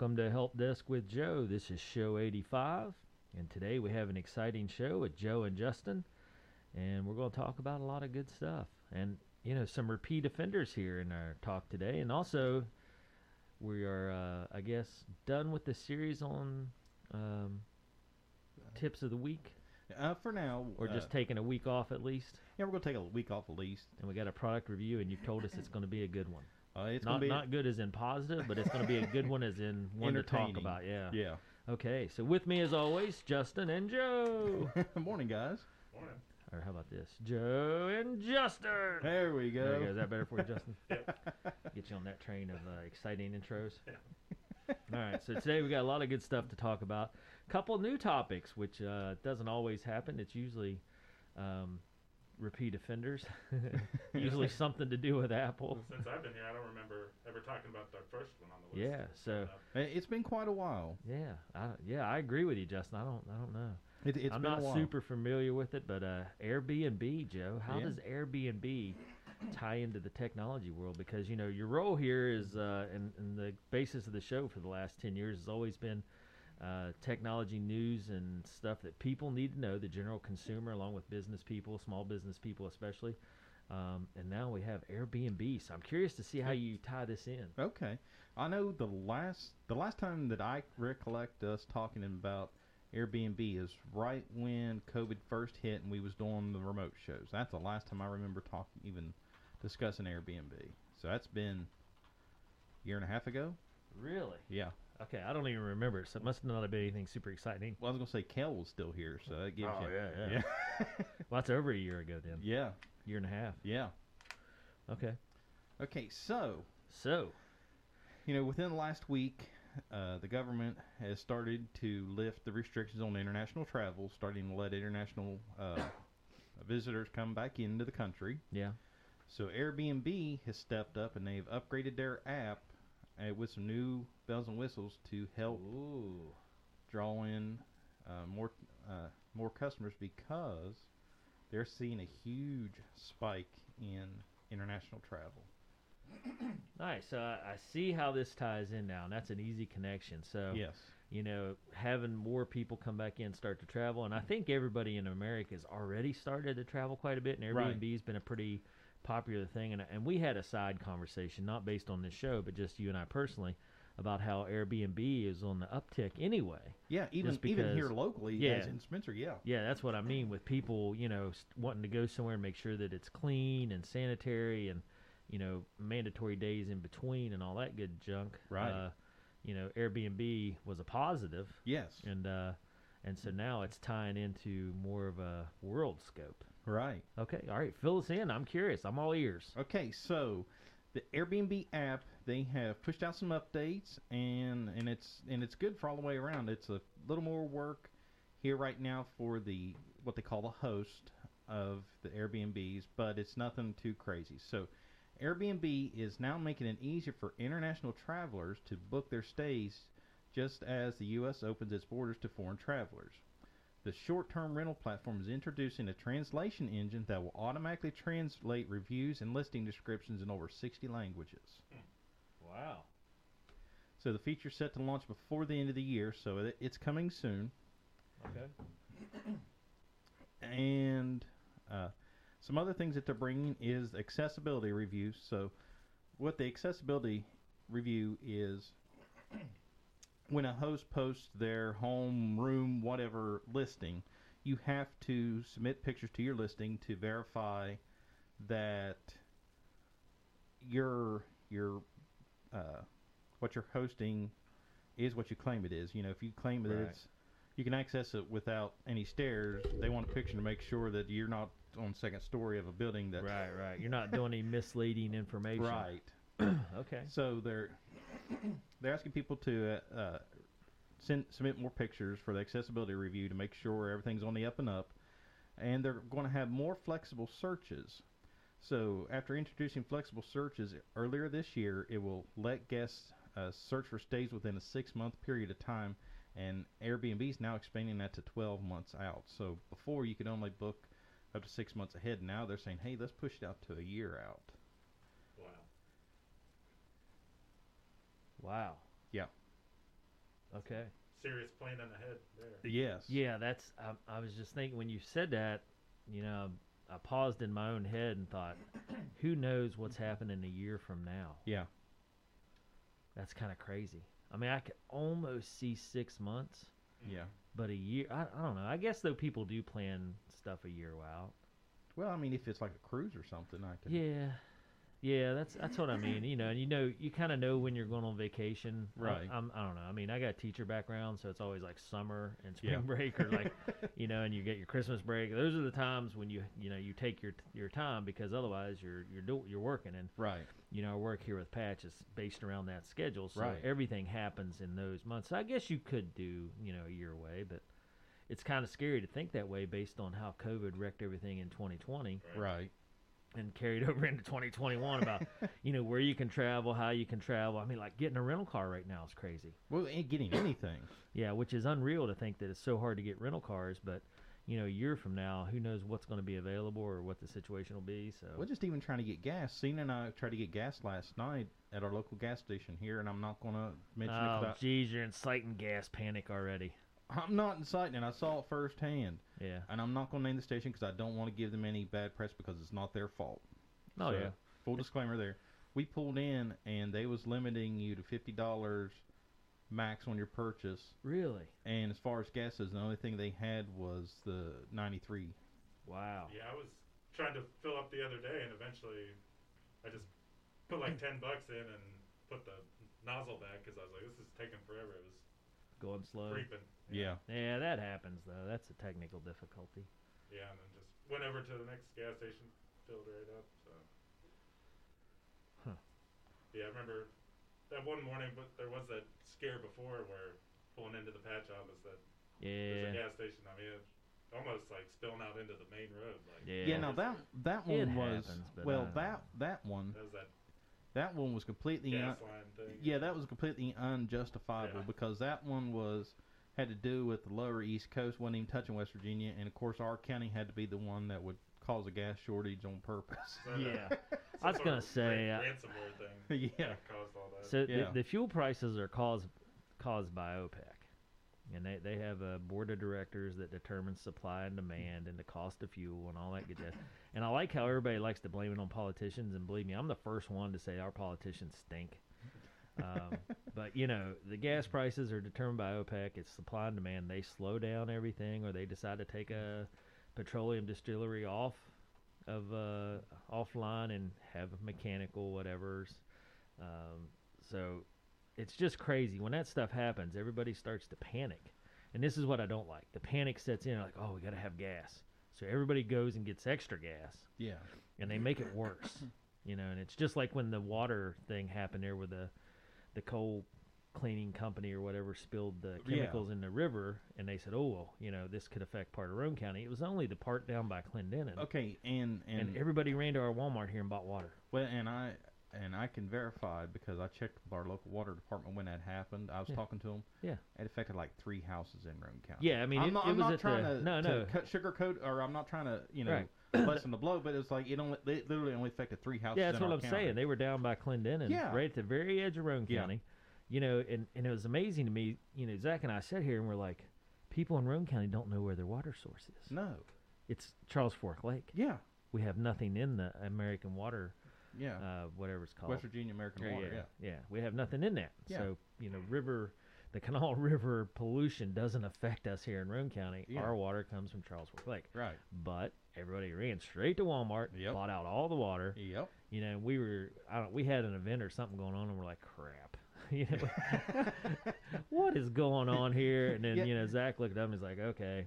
Welcome to Help Desk with Joe. This is show 85, and today we have an exciting show with Joe and Justin, and we're going to talk about a lot of good stuff and you know some repeat offenders here in our talk today, and also we are, uh, I guess, done with the series on um, tips of the week, Uh, for now, or uh, just taking a week off at least. yeah, we're gonna take a week off at least. And we got a product review, and you've told us it's going to be a good one. Uh, it's not be not good as in positive, but it's going to be a good one as in one to talk about. Yeah. yeah. Okay, so with me as always, Justin and Joe. Morning, guys. Morning. Or how about this, Joe and Justin? There we go. There you go. Is that better for you, Justin? Get you on that train of uh, exciting intros. All right, so today we got a lot of good stuff to talk about. Couple new topics, which uh, doesn't always happen. It's usually um, repeat offenders. usually something to do with Apple. Since I've been here, I don't remember ever talking about the first one on the list. Yeah. So Uh, It's been quite a while. yeah, I, yeah, I agree with you, Justin. I don't, I don't know. It, it's I'm been not a while. super familiar with it, but uh, Airbnb, Joe, how Yeah. does Airbnb tie into the technology world? Because you know your role here is, uh, and, and the basis of the show for the last ten years has always been uh, technology news and stuff that people need to know, the general consumer, along with business people, small business people especially. Um, and now we have Airbnb, so I'm curious to see how you tie this in. Okay. I know the last the last time that I recollect us talking about Airbnb is right when COVID first hit and we was doing the remote shows. That's the last time I remember talking even discussing Airbnb. So that's been a year and a half ago. Really? Yeah. Okay, I don't even remember, so it must not have been anything super exciting. Well, I was gonna say Kel was still here, so that gives Oh, you yeah, yeah. yeah. Well, that's over a year ago then, yeah. year and a half. Yeah. Okay, Okay, so so You know, within the last week, uh, the government has started to lift the restrictions on international travel, starting to let international uh, visitors come back into the country. yeah. So Airbnb has stepped up and they've upgraded their app uh, with some new bells and whistles to help Ooh. draw in uh, more uh, more customers because they're seeing a huge spike in international travel. Nice. So I, I see how this ties in now, and that's an easy connection. So Yes. you know, having more people come back in, start to travel, and I think everybody in America has already started to travel quite a bit, and Airbnb Right. has been a pretty popular thing. And and we had a side conversation, not based on this show, but just you and I personally, about how Airbnb is on the uptick anyway. Yeah, even Just even here locally, yeah. as in Spencer, yeah. Yeah, that's what I mean with people, you know, wanting to go somewhere and make sure that it's clean and sanitary and, you know, mandatory days in between and all that good junk. Right. Uh, you know, Airbnb was a positive, Yes. and uh, and so now it's tying into more of a world scope. Right. Okay, all right, fill us in. I'm curious. I'm all ears. Okay, so the Airbnb app they have pushed out some updates and and it's and it's good for all the way around. It's a little more work here right now for the what they call the host of the Airbnbs, but it's nothing too crazy. So Airbnb is now making it easier for international travelers to book their stays just as the US opens its borders to foreign travelers. The short-term rental platform is introducing a translation engine that will automatically translate reviews and listing descriptions in over 60 languages. Wow. So the feature's set to launch before the end of the year, so it, it's coming soon. Okay. And uh, some other things that they're bringing is accessibility reviews. So what the accessibility review is when a host posts their home, room, whatever listing, you have to submit pictures to your listing to verify that your your uh, what you're hosting is what you claim it is. You know, if you claim that Right. it's you can access it without any stairs. They want a picture to make sure that you're not on second story of a building that Right, right. You're not doing any misleading information. right. okay. So they're they're asking people to uh, send submit more pictures for the accessibility review to make sure everything's on the up and up, and they're going to have more flexible searches. So after introducing flexible searches earlier this year, it will let guests uh, search for stays within a six month period of time, and Airbnb is now expanding that to 12 months out. So before you could only book up to six months ahead. Now they're saying, hey, let's push it out to a year out. Wow. Wow. Yeah. Okay. Serious planning ahead there. Yes. Yeah, that's. I, I was just thinking when you said that, you know, I paused in my own head and thought, who knows what's happening a year from now? Yeah. That's kind of crazy. I mean, I could almost see six months, mm-hmm. Yeah. but a year. I, I don't know. I guess though people do plan stuff a year out. Well, I mean, if it's like a cruise or something, I can. Yeah, yeah. That's that's what I mean. You know, and you know, you kind of know when you're going on vacation. I- Right. I'm, I don't know. I mean, I got a teacher background, so it's always like summer and spring Yeah. break, or like, you know, and you get your Christmas break. Those are the times when you you know you take your your time because otherwise you're you're do, you're working and Right. you know, our work here with Patch is based around that schedule, so Right. everything happens in those months. So I guess you could do, you know, a year away, but it's kind of scary to think that way based on how COVID wrecked everything in 2020 Right. And carried over into 2021 about, you know, where you can travel, how you can travel. I mean, like getting a rental car right now is crazy. Well, ain't getting anything. Yeah, which is unreal to think that it's so hard to get rental cars, but you know, a year from now, who knows what's going to be available or what the situation will be. So We're just even trying to get gas. Cena and I tried to get gas last night at our local gas station here, and I'm not going to mention it. Oh, geez, you're inciting gas panic already. I, I'm not inciting it. I saw it firsthand. Yeah. And I'm not going to name the station because I don't want to give them any bad press because it's not their fault. Oh, So, yeah. Full disclaimer there. We pulled in and they was limiting you to fifty dollars max on your purchase. Really? And as far as gas is, the only thing they had was the ninety three. Wow. Yeah, I was trying to fill up the other day, and eventually, I just put like ten bucks in and put the nozzle back because I was like, "This is taking forever." It was Going slow. creeping. Yeah. Yeah, that happens though. That's a technical difficulty. Yeah, and then just went over to the next gas station, filled right up. So. Huh. Yeah, I remember that one morning, but there was that scare before where pulling into the patch office that there's a gas station. I mean, almost like spilling out into the main road. Like Yeah. Yeah, now that that one It was happens, well that that one that was that that one was completely un- thing. yeah that was completely unjustifiable Yeah. because that one was had to do with the lower east coast wasn't even touching West Virginia and of course our county had to be the one that would cause a gas shortage on purpose. So Yeah. I was gonna say, uh, ransomware thing. yeah. that caused all that. So Yeah. the, the fuel prices are caused caused by OPEC, and they they have a board of directors that determines supply and demand and the cost of fuel and all that good stuff. And I like how everybody likes to blame it on politicians, and believe me, I'm the first one to say our politicians stink. Um, but you know, the gas prices are determined by OPEC. It's supply and demand. They slow down everything, or they decide to take a petroleum distillery off of uh, offline and have mechanical whatever's. Um, so it's just crazy when that stuff happens. Everybody starts to panic, and this is what I don't like. The panic sets in, like, oh, we got to have gas. So everybody goes and gets extra gas, Yeah. and they make it worse. you know, and it's just like when the water thing happened there with the the coal cleaning company or whatever spilled the Yeah. chemicals in the river, and they said, oh, well, you know, this could affect part of Roane County. It was only the part down by Clendenin. Okay, and and, And everybody ran to our Walmart here and bought water. well, and I and I can verify because I checked with our local water department when that happened. I was Yeah. talking to them. Yeah. It affected like three houses in Roane County. Yeah, I mean, I'm it, not, it I'm was not trying the, to, no, to no. cut sugarcoat, or I'm not trying to, you know, Right. lessen the blow. But it's like it only, it literally only affected three houses. Yeah, that's in what our I'm county. saying. They were down by Clendenin, Yeah. right at the very edge of Roane Yeah. County. You know, and, and it was amazing to me. You know, Zach and I sat here and we're like, people in Roane County don't know where their water source is. No. It's Charles Fork Lake. Yeah. We have nothing in the American water, Yeah. uh, whatever it's called. West Virginia American Yeah, Water. yeah, Yeah. We have nothing in that. Yeah. So you know, river, the Kanawha River pollution doesn't affect us here in Roane County. Yeah. Our water comes from Charles Fork Lake. Right. But everybody ran straight to Walmart, Yep. bought out all the water. Yep. you know, we were I don't we had an event or something going on and we're like, crap. you know, what is going on here? And then, Yeah. you know, Zach looked up and he's like, Okay,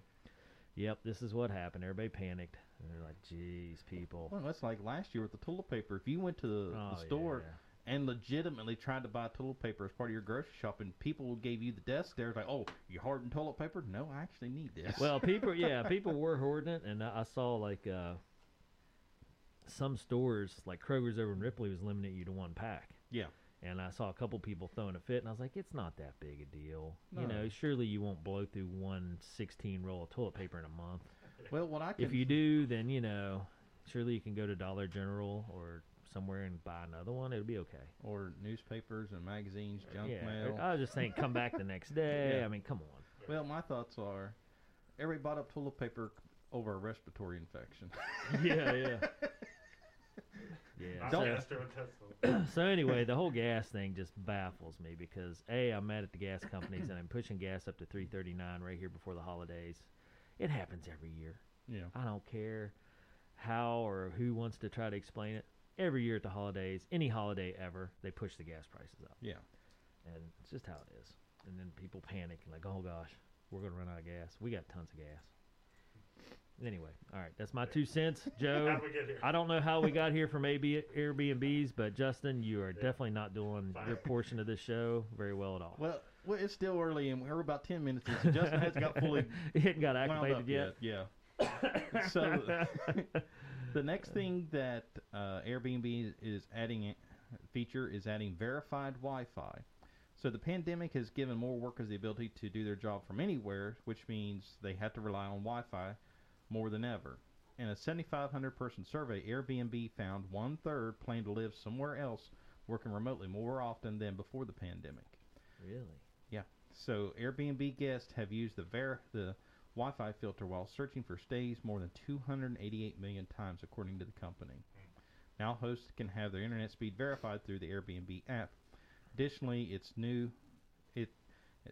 yep, this is what happened. Everybody panicked. And they're like, Jeez, people. Well, that's like last year with the toilet paper. If you went to the, Oh, the store yeah. and legitimately tried to buy toilet paper as part of your grocery shopping, people gave you the desk there. It's like, oh, you hoarding toilet paper? No, I actually need this. Well, people yeah, people were hoarding it and I I saw like uh some stores like Kroger's over in Ripley was limiting you to one pack. yeah. And I saw a couple people throwing a fit, and I was like, "It's not that big a deal, you know. Surely you won't blow through one 16 roll of toilet paper in a month. Well, what I can If you do, then you know, surely you can go to Dollar General or somewhere and buy another one. It'll be okay. Or newspapers and magazines, junk yeah, mail. I was just saying, come back the next day. Yeah. I mean, come on. Well, my thoughts are, everybody bought up toilet paper over a respiratory infection. yeah, yeah, yeah. Not So, gastrointestinal. so anyway, the whole gas thing just baffles me because a I'm mad at the gas companies and I'm pushing gas up to 339 right here before the holidays. It happens every year. yeah. I don't care how or who wants to try to explain it. Every year at the holidays, any holiday ever, they push the gas prices up, Yeah. and it's just how it is. And then people panic and like, oh gosh, we're gonna run out of gas. We got tons of gas. Anyway, all right, that's my two cents, Joe. How'd we get here? I don't know how we got here from AB, Airbnbs, but Justin, you are definitely not doing Fine. your portion of this show very well at all. Well, well, it's still early, and we're about ten minutes in. So Justin hasn't got fully it hadn't got wound activated yet. Yeah. so the next thing that uh, Airbnb is adding a feature is adding verified Wi-Fi. So the pandemic has given more workers the ability to do their job from anywhere, which means they have to rely on Wi-Fi more than ever. In a 7,500 person survey, Airbnb found one third plan to live somewhere else working remotely more often than before the pandemic. Really? So Airbnb guests have used the ver- the Wi-Fi filter while searching for stays more than 288 million times, according to the company. Now hosts can have their internet speed verified through the Airbnb app. Additionally, it's new. It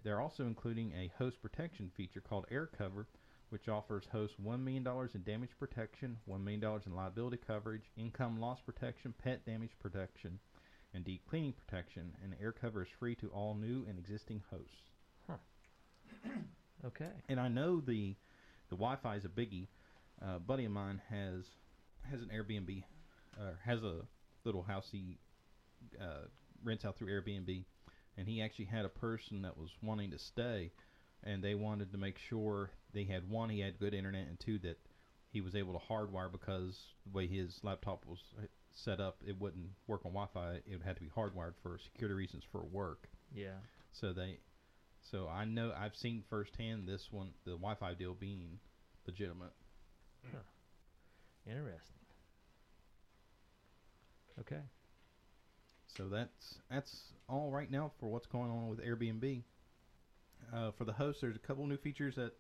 they're also including a host protection feature called AirCover, which offers hosts $1 million in damage protection, $1 million in liability coverage, income loss protection, pet damage protection, and deep cleaning protection. And AirCover is free to all new and existing hosts. Okay. And I know the the Wi-Fi is a biggie. Uh, a buddy of mine has has an Airbnb, uh, has a little house he uh, rents out through Airbnb, and he actually had a person that was wanting to stay, and they wanted to make sure they had one he had good internet, and two that he was able to hardwire because the way his laptop was set up, it wouldn't work on Wi-Fi. It had to be hardwired for security reasons for work. Yeah. So they, so I know I've seen firsthand this one, the Wi-Fi deal being legitimate. Interesting. Okay. So that's that's all right now for what's going on with Airbnb. Uh, for the host, there's a couple new features that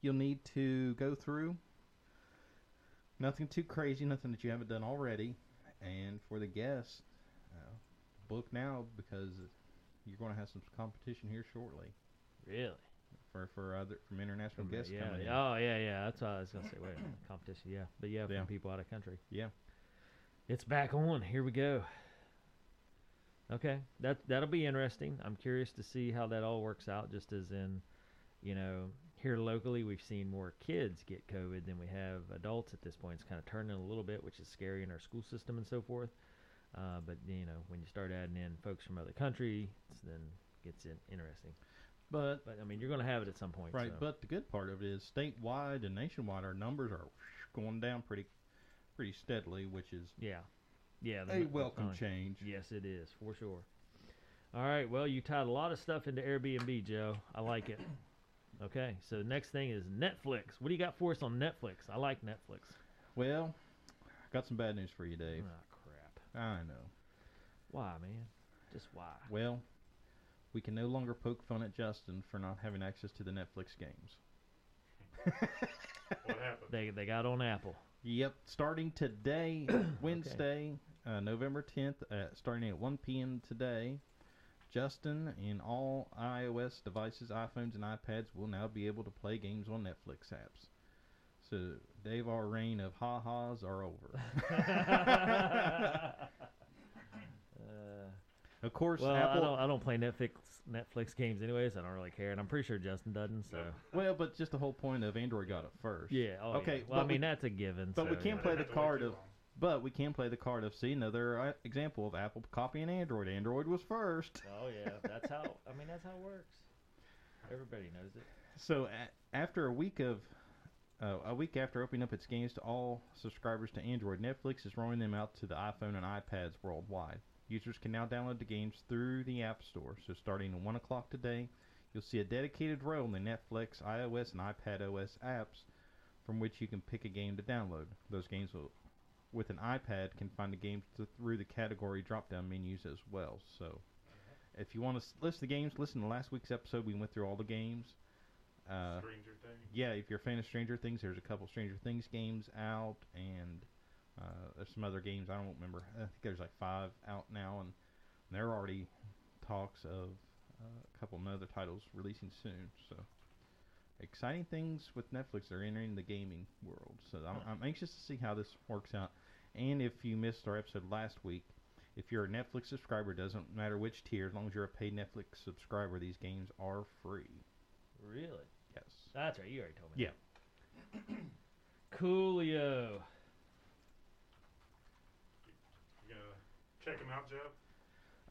you'll need to go through. Nothing too crazy, nothing that you haven't done already. And for the guests, uh, book now because you're going to have some competition here shortly Really? for for other from international From- guests yeah. coming in. Oh yeah, yeah. That's what I was gonna say. Wait, competition. Yeah, but yeah, Yeah. from people out of country. Yeah. It's back on. Here we go. Okay, that that'll be interesting. I'm curious to see how that all works out. Just as in, you know, here locally we've seen more kids get COVID than we have adults at this point. It's kind of turning a little bit, which is scary in our school system and so forth. Uh, but you know, when you start adding in folks from other countries, then gets in interesting. But But I mean, you're going to have it at some point. Right, so. but the good part of it is statewide and nationwide, our numbers are going down pretty, pretty steadily, which is yeah, yeah, a welcome uh, change. Yes, it is for sure. All right. Well, you tied a lot of stuff into Airbnb, Joe. I like it. Okay. So next thing is Netflix. What do you got for us on Netflix? I like Netflix. Well, got some bad news for you, Dave. Ah, crap. I know. Why, man? Just why? Well, we can no longer poke fun at Justin for not having access to the Netflix games. What happened? They they got on Apple. Yep, starting today, Wednesday, uh, November 10th, uh, starting at 1 p.m. today, Justin and all iOS devices, iPhones, and iPads will now be able to play games on Netflix apps. So, Dave, our reign of ha-has are over. Uh, of course, well, I don't I don't play Netflix Netflix games anyways. I don't really care, and I'm pretty sure Justin doesn't. So Well, but just the whole point of Android got it first. yeah. Oh, Okay, yeah. Well, I but we- mean that's a given. but we can't I play the have to wait card of- long. But we can play the card of see another uh, example of Apple copying Android. Android was first. Oh yeah, that's how. I mean that's how it works. Everybody knows it. So a- after a week of uh, a week after opening up its games to all subscribers to Android, Netflix is rolling them out to the iPhone and iPads worldwide. Users can now download the games through the App Store. So starting at one o'clock today, you'll see a dedicated row in the Netflix iOS and iPad OS apps, from which you can pick a game to download. Those games will with an iPad can find the games th- through the category drop-down menus as well. So, if you want to list the games, listen to last week's episode. We went through all the games. Uh, Stranger Things. yeah, if you're a fan of Stranger Things, there's a couple Stranger Things games out, and uh, there's some other games I don't remember. I think there's like five out now, and there are already talks of uh, a couple of other titles releasing soon. So exciting things with Netflix are entering the gaming world. So I'm, I'm anxious to see how this works out. And if you missed our episode last week, if you're a Netflix subscriber, doesn't matter which tier, as long as you're a paid Netflix subscriber, these games are free. Really? Yes. That's right. You already told me. Yeah. Coolio. You gonna check them out, Joe?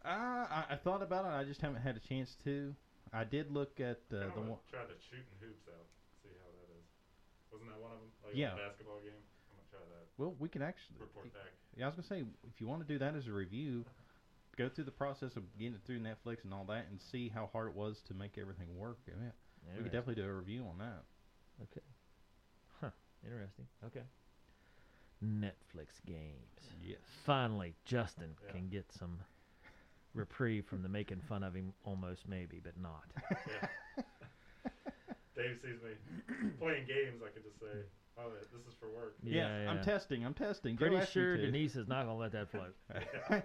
Uh, I, I thought about it. I just haven't had a chance to. I did look at uh, I the one. try the shooting hoops out. See how that is. Wasn't that one of them? Like Yeah. A basketball game. I'm gonna try that. Well, we can actually. Report back. Yeah, I was gonna say if you want to do that as a review, go through the process of getting it through Netflix and all that, and see how hard it was to make everything work. Yeah, we could definitely do a review on that. Okay. Huh. Interesting. Okay. Netflix games. Yes. Finally, Justin Yeah. can get some reprieve from the making fun of him almost maybe, but not. Yeah. Dave sees me playing games. I could just say, "Oh, this is for work." Yeah, I'm testing. I'm testing. Joe Pretty asked me sure to. Denise is not gonna let that float.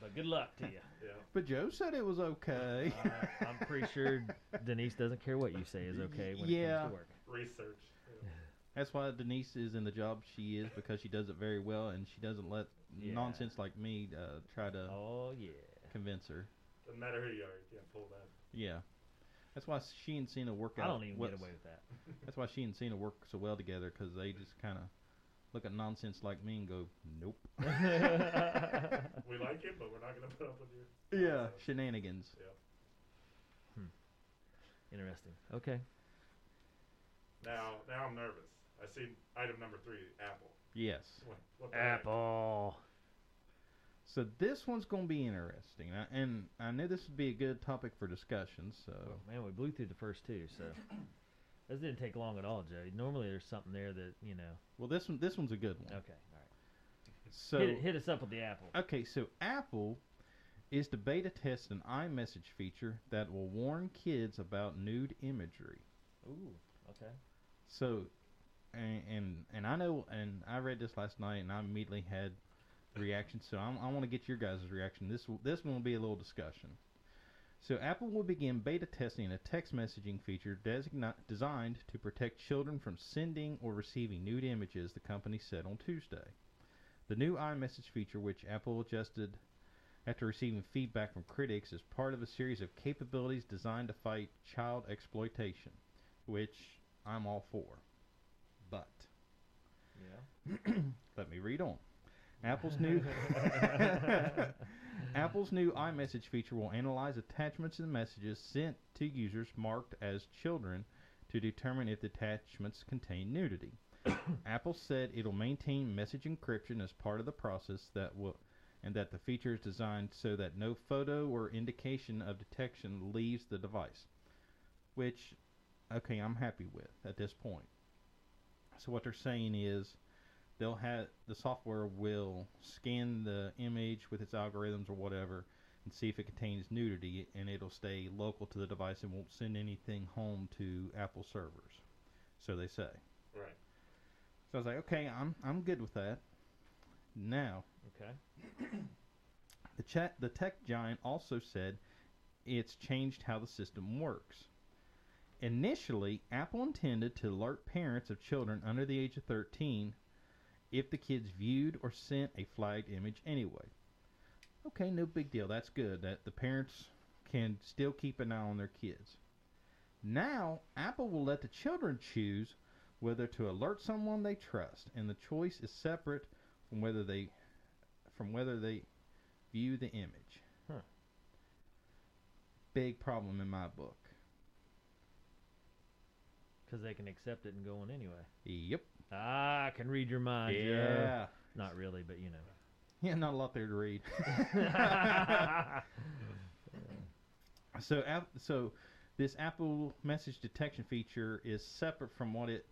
But good luck to you. Yeah. but Joe said it was okay. Uh, I'm pretty sure Denise doesn't care what you say is okay when it Yeah. comes to work. Research. Yeah. That's why Denise is in the job she is because she does it very well, and she doesn't let Yeah. nonsense like me uh, try to Oh yeah. convince her. Doesn't matter who you are, you can't pull that. Yeah. That's why she and Cena work out. I don't even well- get away with that. That's why she and Cena work so well together because they just kind of look at nonsense like me and go, nope. We like it, but we're not gonna put up with you. Yeah, shenanigans. Yeah. Hmm. Interesting. Okay. Now, now I'm nervous. I see item number three, Apple. Yes. What, what the heck? So this one's going to be interesting, and I, and I knew this would be a good topic for discussion. So Oh, man, we blew through the first two, so this didn't take long at all, Joe. Normally, there's something there that you know. well, this one this one's a good one. Okay, all right. So hit, hit us up with the apple. okay, so Apple is to beta test an iMessage feature that will warn kids about nude imagery. Ooh. Okay. So, and, and and I know, and I read this last night, and I immediately had reactions. So I'm, I want to get your guys' reaction. This will, this one will be a little discussion. So Apple will begin beta testing a text messaging feature designa- designed to protect children from sending or receiving nude images. The company said on Tuesday. The new iMessage feature, which Apple adjusted after receiving feedback from critics, is part of a series of capabilities designed to fight child exploitation, which I'm all for. But Yeah. let me read on. Apple's new Apple's new iMessage feature will analyze attachments and messages sent to users marked as children to determine if the attachments contain nudity. Apple said it'll maintain message encryption as part of the process that will and that the feature is designed so that no photo or indication of detection leaves the device. Which okay, I'm happy with at this point. So what they're saying is they'll have the software will scan the image with its algorithms or whatever and see if it contains nudity and it'll stay local to the device and won't send anything home to Apple servers. So they say. Right. So I was like, okay, I'm I'm good with that. Now, Okay. the chat the tech giant also said it's changed how the system works. Initially, Apple intended to alert parents of children under the age of 13 if the kids viewed or sent a flagged image anyway. Okay, no big deal. That's good. That the parents can still keep an eye on their kids. Now, Apple will let the children choose whether to alert someone they trust, and the choice is separate from whether they from whether they view the image. Huh. Big problem in my book. Because they can accept it and go on anyway. Yep. Ah, I can read your mind, Joe. yeah. Not really, but you know. Yeah, not a lot there to read. So, so this Apple message detection feature is separate from what it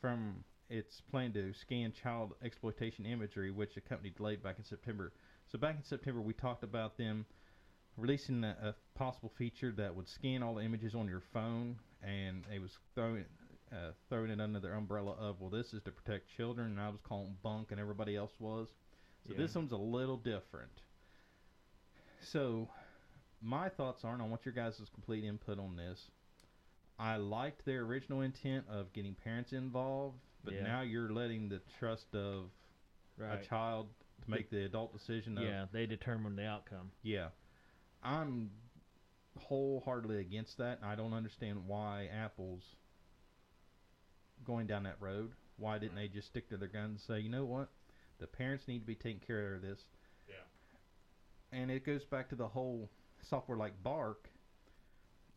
from it's planned to scan child exploitation imagery, which the company delayed back in September. So back in September, we talked about them releasing a, a possible feature that would scan all the images on your phone, and it was throwing uh, throwing it under their umbrella of well, this is to protect children, and I was calling bunk, and everybody else was. So Yeah. this one's a little different. So my thoughts are, and I want your guys' complete input on this. I liked their original intent of getting parents involved, but Yeah. now you're letting the trust of a child to make the adult decision of Yeah, they determine the outcome. yeah. I'm wholeheartedly against that. I don't understand why Apple's going down that road. Why didn't they just stick to their guns and say, you know what? The parents need to be taking care of this. Yeah. And it goes back to the whole software like Bark.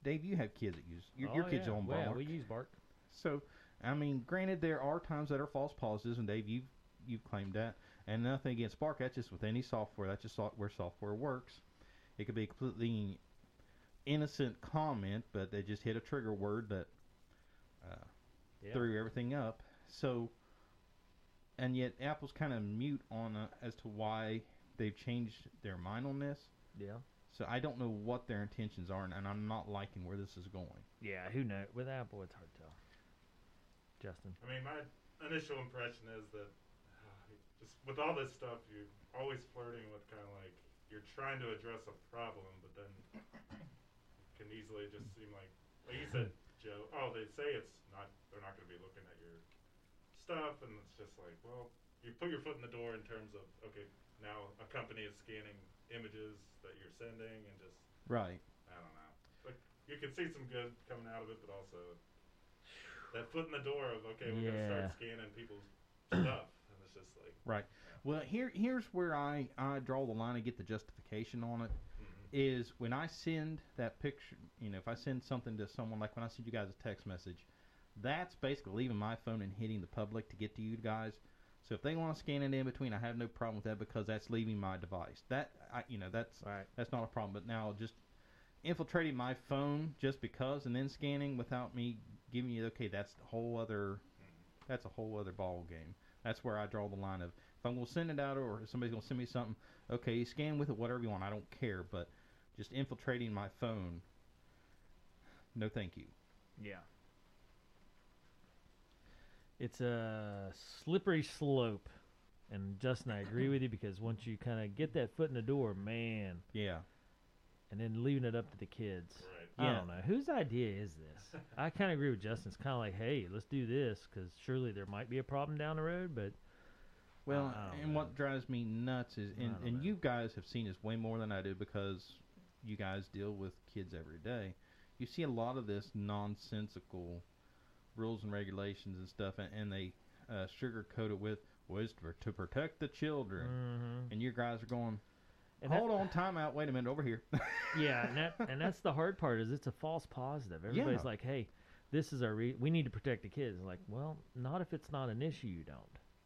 Dave, you have kids that use your, your Oh, kids yeah. on Bark. we use Bark. So, I mean, granted, there are times that are false positives, and Dave, you've you've claimed that, and nothing against Bark. That's just with any software. That's just where software works. It could be a completely innocent comment, but they just hit a trigger word that uh, Yeah. threw everything up. So, and yet Apple's kind of mute on uh, as to why they've changed their mind on this. Yeah. So I don't know what their intentions are, and, and I'm not liking where this is going. Yeah, who knows? With Apple, it's hard to tell. Justin. I mean, my initial impression is that uh, just with all this stuff, you're always flirting with kind of like you're trying to address a problem, but then it can easily just seem like, like you said, Joe. Oh, they say it's not. They're not going to be looking at your stuff, and it's just like, well, you put your foot in the door in terms of okay, now a company is scanning images that you're sending, and just Right. I don't know. But you can see some good coming out of it, but also that foot in the door of okay, we're gonna start scanning people's stuff, and it's just like, Right. Well, here here's where I I draw the line and get the justification on it. Is when I send that picture, you know, if I send something to someone like when I send you guys a text message, that's basically leaving my phone and hitting the public to get to you guys. So if they want to scan it in between, I have no problem with that because that's leaving my device. That I, you know, that's Right. that's not a problem. But now just infiltrating my phone just because and then scanning without me giving you okay, that's the whole other that's a whole other ball game. That's where I draw the line of if I'm gonna send it out or if somebody's gonna send me something, okay, scan with it whatever you want. I don't care, but just infiltrating my phone, no thank you. Yeah. It's a slippery slope. And Justin, I agree with you because once you kind of get that foot in the door, man, Yeah. and then leaving it up to the kids. right. I Yeah. don't know. Whose idea is this? I kind of agree with Justin. It's kind of like, hey, let's do this because surely there might be a problem down the road, but Well, and know. what drives me nuts is, and, and know. you guys have seen this way more than I do because you guys deal with kids every day. You see a lot of this nonsensical rules and regulations and stuff, and, and they uh, sugarcoat it with, well, it's to protect the children. Mhm. And you guys are going, And that- hold on, time out, wait a minute, over here. yeah, and that and that's the hard part is it's a false positive. Everybody's Yeah. like, hey, this is our re- we need to protect the kids. Like, well, not if it's not an issue. You don't.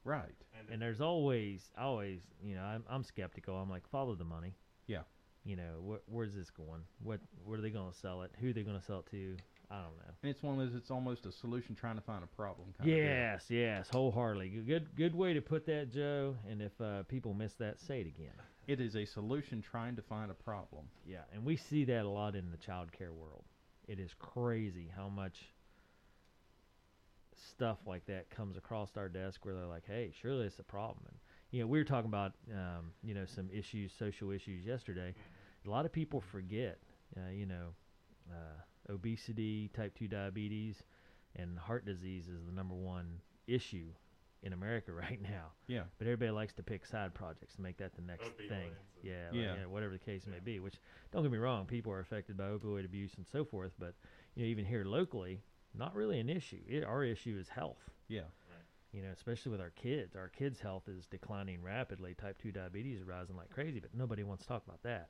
right. And, And there's always, always, you know, I'm, I'm skeptical. I'm like, follow the money. Yeah. You know, wh- where's this going? What, where are they going to sell it? Who are they going to sell it to? I don't know. And it's one of those, it's almost a solution trying to find a problem kind of. Yes, yes, wholeheartedly. Good- Good, good way to put that, Joe. And if uh, people miss that, say it again. It is a solution trying to find a problem. Yeah, and we see that a lot in the child care world. It is crazy how much stuff like that comes across our desk where they're like, "Hey, surely it's a problem." And you know, we were talking about um, you know some issues, social issues yesterday. A lot of people forget, uh, you know, uh, obesity, type two diabetes, and heart disease is the number one issue in America right now. Yeah. But everybody likes to pick side projects to make that the next Opioids thing. and- Yeah, like, Yeah. you know, whatever the case may be. Which don't get me wrong, people are affected by opioid abuse and so forth. But you know, even here locally, not really an issue. It, our issue is health. Yeah. You know, especially with our kids. Our kids' health is declining rapidly. Type two diabetes is rising like crazy, but nobody wants to talk about that.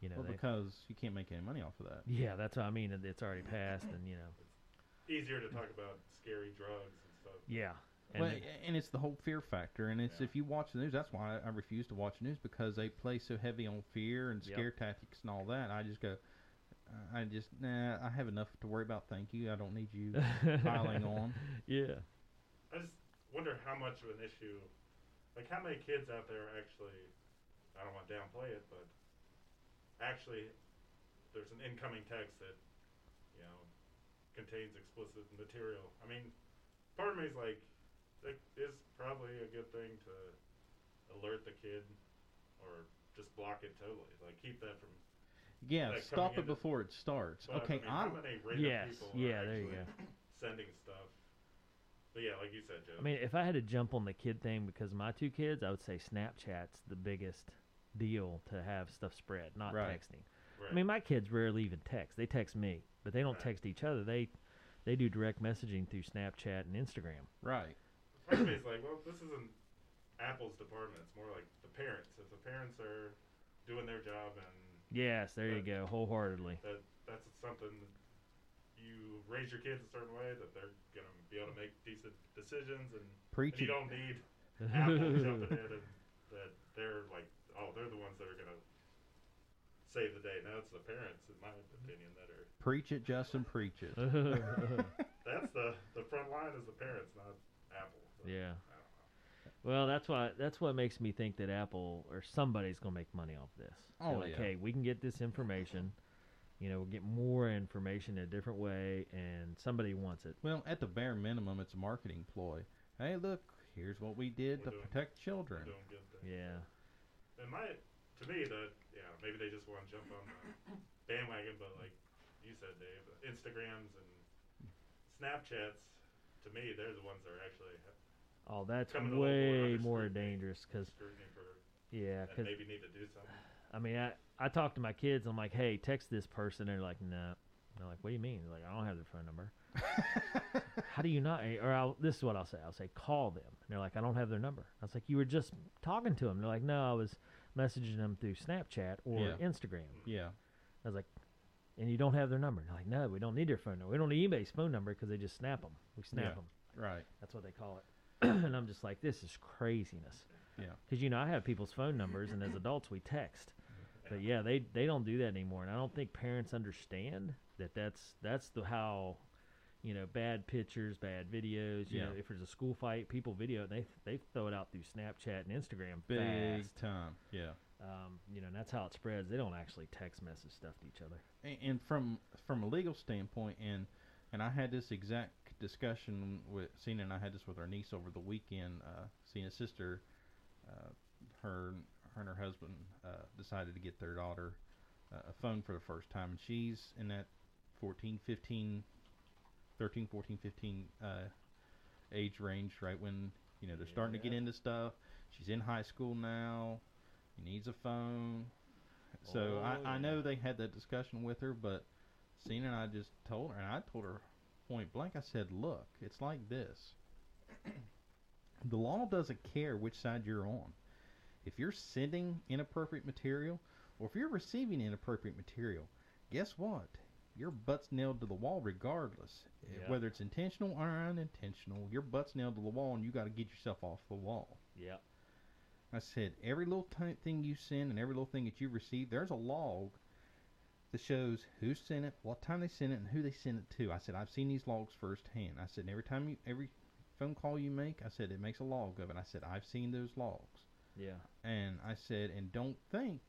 You know, Well, they- because you can't make any money off of that. yeah, that's what I mean. It's already passed, and you know, easier to talk about scary drugs and stuff. yeah. And well, it- and it's the whole fear factor, and it's Yeah. if you watch the news, that's why I, I refuse to watch the news because they play so heavy on fear and Yep. scare tactics and all that. I just go, uh, I just nah, I have enough to worry about. Thank you. I don't need you piling on. Yeah. I just wonder how much of an issue, like how many kids out there actually, I don't want to downplay it, but actually, there's an incoming text that, you know, contains explicit material. I mean, part of me is like, that is probably a good thing to alert the kid, or just block it totally. Like keep that from. Yeah, Like stop it into- before it starts. But, okay, I mean, I, how many random Yes, people yeah, there you go. sending stuff? But yeah, like you said, Joe. I mean, if I had to jump on the kid thing because of my two kids, I would say Snapchat's the biggest deal to have stuff spread, not Right. texting. right. I mean, my kids rarely even text. They text me, but they don't Right. text each other. They they do direct messaging through Snapchat and Instagram. right. part of is like, well, this isn't Apple's department. It's more like the parents. If the parents are doing their job and Yes, there you go, wholeheartedly. that that's something you raise your kids a certain way that they're gonna be able to make decent decisions and, Preach and you it. don't need Apple jumping in and that they're like, oh, they're the ones that are gonna save the day. No, it's the parents, in my opinion, that are. Preach it, Justin. Preach it. That's the the front line is the parents, not Apple. So, yeah. I don't know. Well, that's why that's what makes me think that Apple or somebody's gonna make money off this. Oh, they're Oh, like, yeah. hey, we can get this information. You know, get more information in a different way, and somebody wants it. Well, at the bare minimum, it's a marketing ploy. Hey, look, here's what we did We're to doing- protect children. Doing good things. Yeah. And my, to me, the yeah, maybe they just want to jump on the bandwagon, but like you said, Dave, Instagrams and Snapchats, to me, they're the ones that are actually Oh, that's Coming a little more way more scrutiny. dangerous because scrutiny for yeah, and because maybe need to do something. I mean, I I talk to my kids. I'm like, hey, text this person. They're like, no. They're like, what do you mean? They're like, I don't have their phone number. How do you not? Or I'll, this is what I'll say. I'll say, call them. And they're like, I don't have their number. I was like, you were just talking to them. They're like, no, I was messaging them through Snapchat or Yeah. Instagram. yeah. I was like, and you don't have their number. They're like, no, we don't need their phone number. We don't need anybody's phone number because they just snap them. We snap Yeah. them. Right. That's what they call it. and I'm just like, this is craziness. Yeah. Because you know, I have people's phone numbers, and as adults, we text. But yeah, they they don't do that anymore, and I don't think parents understand that that's that's the how, you know, bad pictures, bad videos. You know, Yeah. if there's a school fight, people video it. They they throw it out through Snapchat and Instagram Big fast. time. Yeah. Um, you know, and that's how it spreads. They don't actually text message stuff to each other. And, and from from a legal standpoint, and and I had this exact discussion with Cena, and I had this with our niece over the weekend. Uh, Cena's sister, uh, her her and her husband uh, decided to get their daughter uh, a phone for the first time, and she's in that 14, 15, 13, 14, 15 uh, age range, right when you know they're starting to get into stuff. She's in high school now. He needs a phone. So Oh, I, I know they had that discussion with her, but Cena and I just told her, and I told her point blank. I said, "Look, it's like this. the law doesn't care which side you're on. If you're sending inappropriate material, or if you're receiving inappropriate material, guess what? Your butt's nailed to the wall regardless. Eh, Yeah. Whether it's intentional or unintentional, your butt's nailed to the wall, and you got to get yourself off the wall." Yeah. I said, every little ti thing you send and every little thing that you receive, there's a log that shows who sent it, what time they sent it, and who they sent it to. I said, I've seen these logs firsthand. I said, every time you, every phone call you make, I said, it makes a log of it. I said, I've seen those logs. Yeah. And I said, and don't think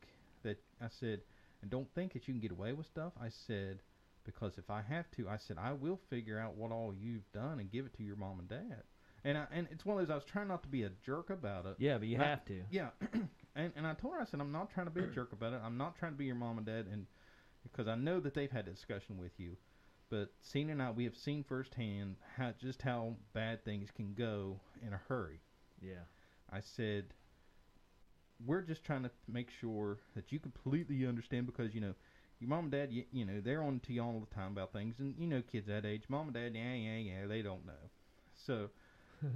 that, I said, and don't think that you can get away with stuff. I said, because if I have to, I said, I will figure out what all you've done and give it to your mom and dad. And I, and it's one of those, I was trying not to be a jerk about it. Yeah, but you have to. Yeah, and and I told her I said I'm not trying to be a jerk about it. I'm not trying to be your mom and dad, and because I know that they've had a discussion with you, but Cena and I we have seen firsthand how just how bad things can go in a hurry. Yeah. I said we're just trying to make sure that you completely understand because you know your mom and dad you, you know they're on to you all the time about things. And you know kids that age mom and dad yeah yeah yeah they don't know. So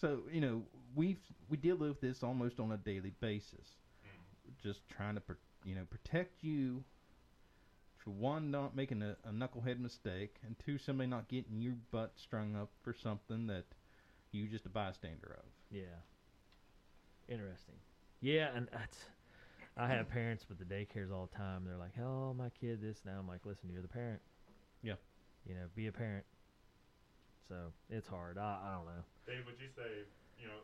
so you know we've we deal with this almost on a daily basis. Just trying to pr- you know protect you for one not making a, a knucklehead mistake and two somebody not getting your butt strung up for something that you just a bystander of. Yeah. Interesting. Yeah, and that's. I have parents with the daycares all the time. They're like, "Oh, my kid, this now." I'm like, "Listen, you're the parent. Yeah. You know, be a parent. So it's hard. I, I don't know. Dave, would you say, you know,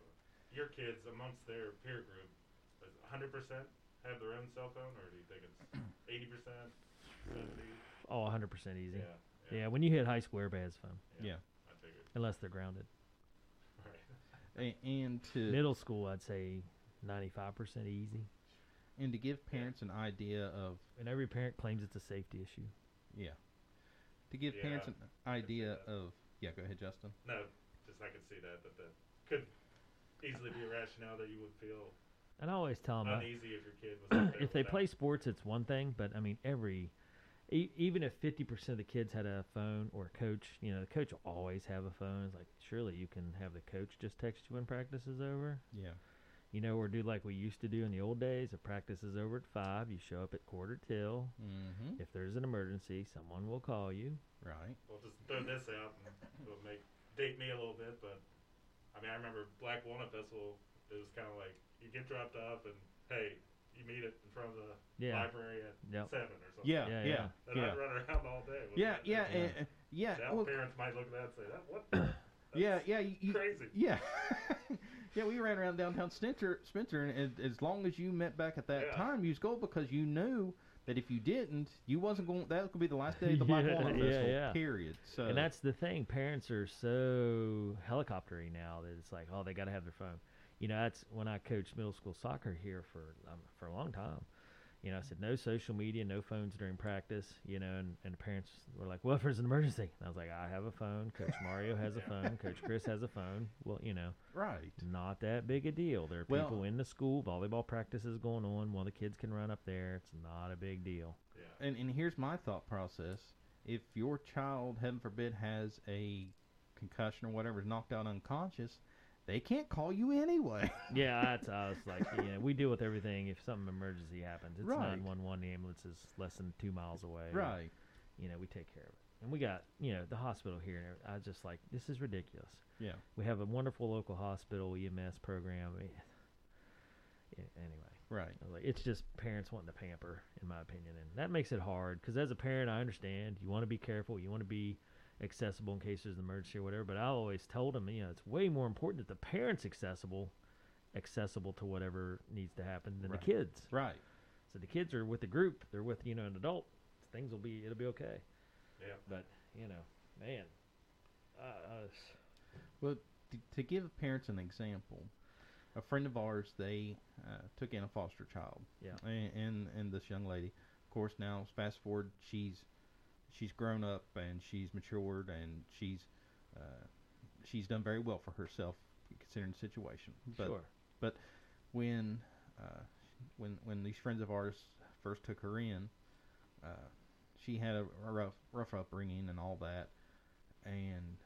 your kids amongst their peer group, 100% have their own cell phone, or do you think it's 80%, 70? Oh, 100% easy. Yeah. Yeah, when you hit high school, everybody has a phone, Yeah. I figured. unless they're grounded. Right. A- and to Middle school, I'd say 95% easy. and to give parents an idea of And every parent claims it's a safety issue. yeah, to give Yeah, parents an idea that. of yeah. Go ahead, Justin. No, just I could see that, that that could easily be a rationale that you would feel And I always tell them, uneasy if your kid was out there if they without- play sports, it's one thing, but I mean, every, e- even if 50% of the kids had a phone or a coach, you know, the coach will always have a phone. It's like, surely you can have the coach just text you when practice is over. Yeah, You know, or do like we used to do in the old days. If practice is over at five, you show up at quarter till. mm-hmm. If there's an emergency, someone will call you. right. We'll just throw this out and it'll make date me a little bit, but I mean, I remember Black Walnut Festival. It was kind of like you get dropped off and hey, you meet it in front of the Yeah. library at Yep. seven or something. Yeah, Yeah, yeah, yeah. And yeah, I'd run around all day. yeah, that. yeah, Yeah. uh, uh, yeah. Now well, parents might look at that and say, "That what? That's yeah, yeah. You, you, crazy." Yeah, yeah. We ran around downtown Spencer, Spencer, and as, as long as you met back at that Yeah. time, you was gold because you knew that if you didn't, you wasn't going. That was gonna be the last day of the Black Yeah, Walnut yeah, Festival. yeah. Period. So And that's the thing. Parents are so helicoptery now that it's like, oh, they got to have their phone. You know, that's when I coached middle school soccer here for um, for a long time. You know, I said no social media, no phones during practice. You know, and, and the parents were like, "Well, if there's an emergency," and I was like, "I have a phone. Coach Mario has a phone. Coach Chris has a phone. Well, you know, right. not that big a deal. There are Well- people in the school. Volleyball practice is going on. One of the kids can run up there. It's not a big deal. Yeah. And and here's my thought process: if your child, heaven forbid, has a concussion or whatever, is knocked out unconscious, they can't call you anyway. Yeah, that's I was like, yeah, we deal with everything. If something emergency happens, it's Right. nine one one. The ambulance is less than two miles away. right. You know, we take care of it, and we got you know the hospital here. And I was just like, this is ridiculous. Yeah. We have a wonderful local hospital EMS program. I mean, yeah, anyway, Right. I was like, it's just parents wanting to pamper, in my opinion, and that makes it hard. Because as a parent, I understand you want to be careful, you want to be accessible in case there's an emergency or whatever. But I always told them, you know, it's way more important that the parents accessible, accessible to whatever needs to happen than Right. the kids. Right. So the kids are with the group, they're with you know an adult. Things will be it'll be okay. Yeah. But you know, man, uh, uh, Well, to, to give parents an example, a friend of ours they uh, took in a foster child. Yeah. And, and and this young lady, of course, now fast forward, she's she's grown up and she's matured and she's uh, she's done very well for herself considering the situation. But sure. when uh, when when these friends of ours first took her in, uh, she had a, a rough rough upbringing and all that, and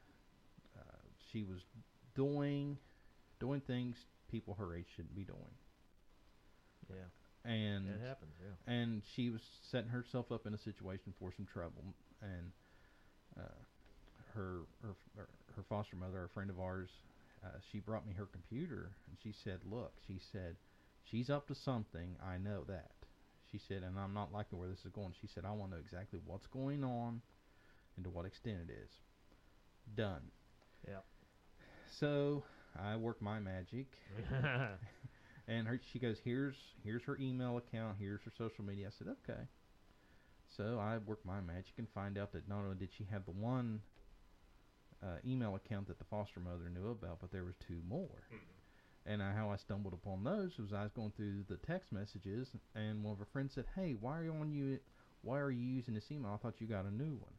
uh, she was doing doing things people her age shouldn't be doing, Yeah, and it happens. Yeah. and she was setting herself up in a situation for some trouble and uh, her, her her foster mother a friend of ours uh, she brought me her computer and she said look she said she's up to something i know that she said and i'm not liking where this is going she said i want to know exactly what's going on and to what extent it is done Yep. so i work my magic and her, she goes, "Here's here's her email account. Here's her social media." I said, "Okay." So I worked my magic and find out that not only did she have the one uh, email account that the foster mother knew about, but there was two more. Mhm. And I, how I stumbled upon those was I was going through the text messages, and one of her friends said, "Hey, why are you on you? Why are you using this email? I thought you got a new one."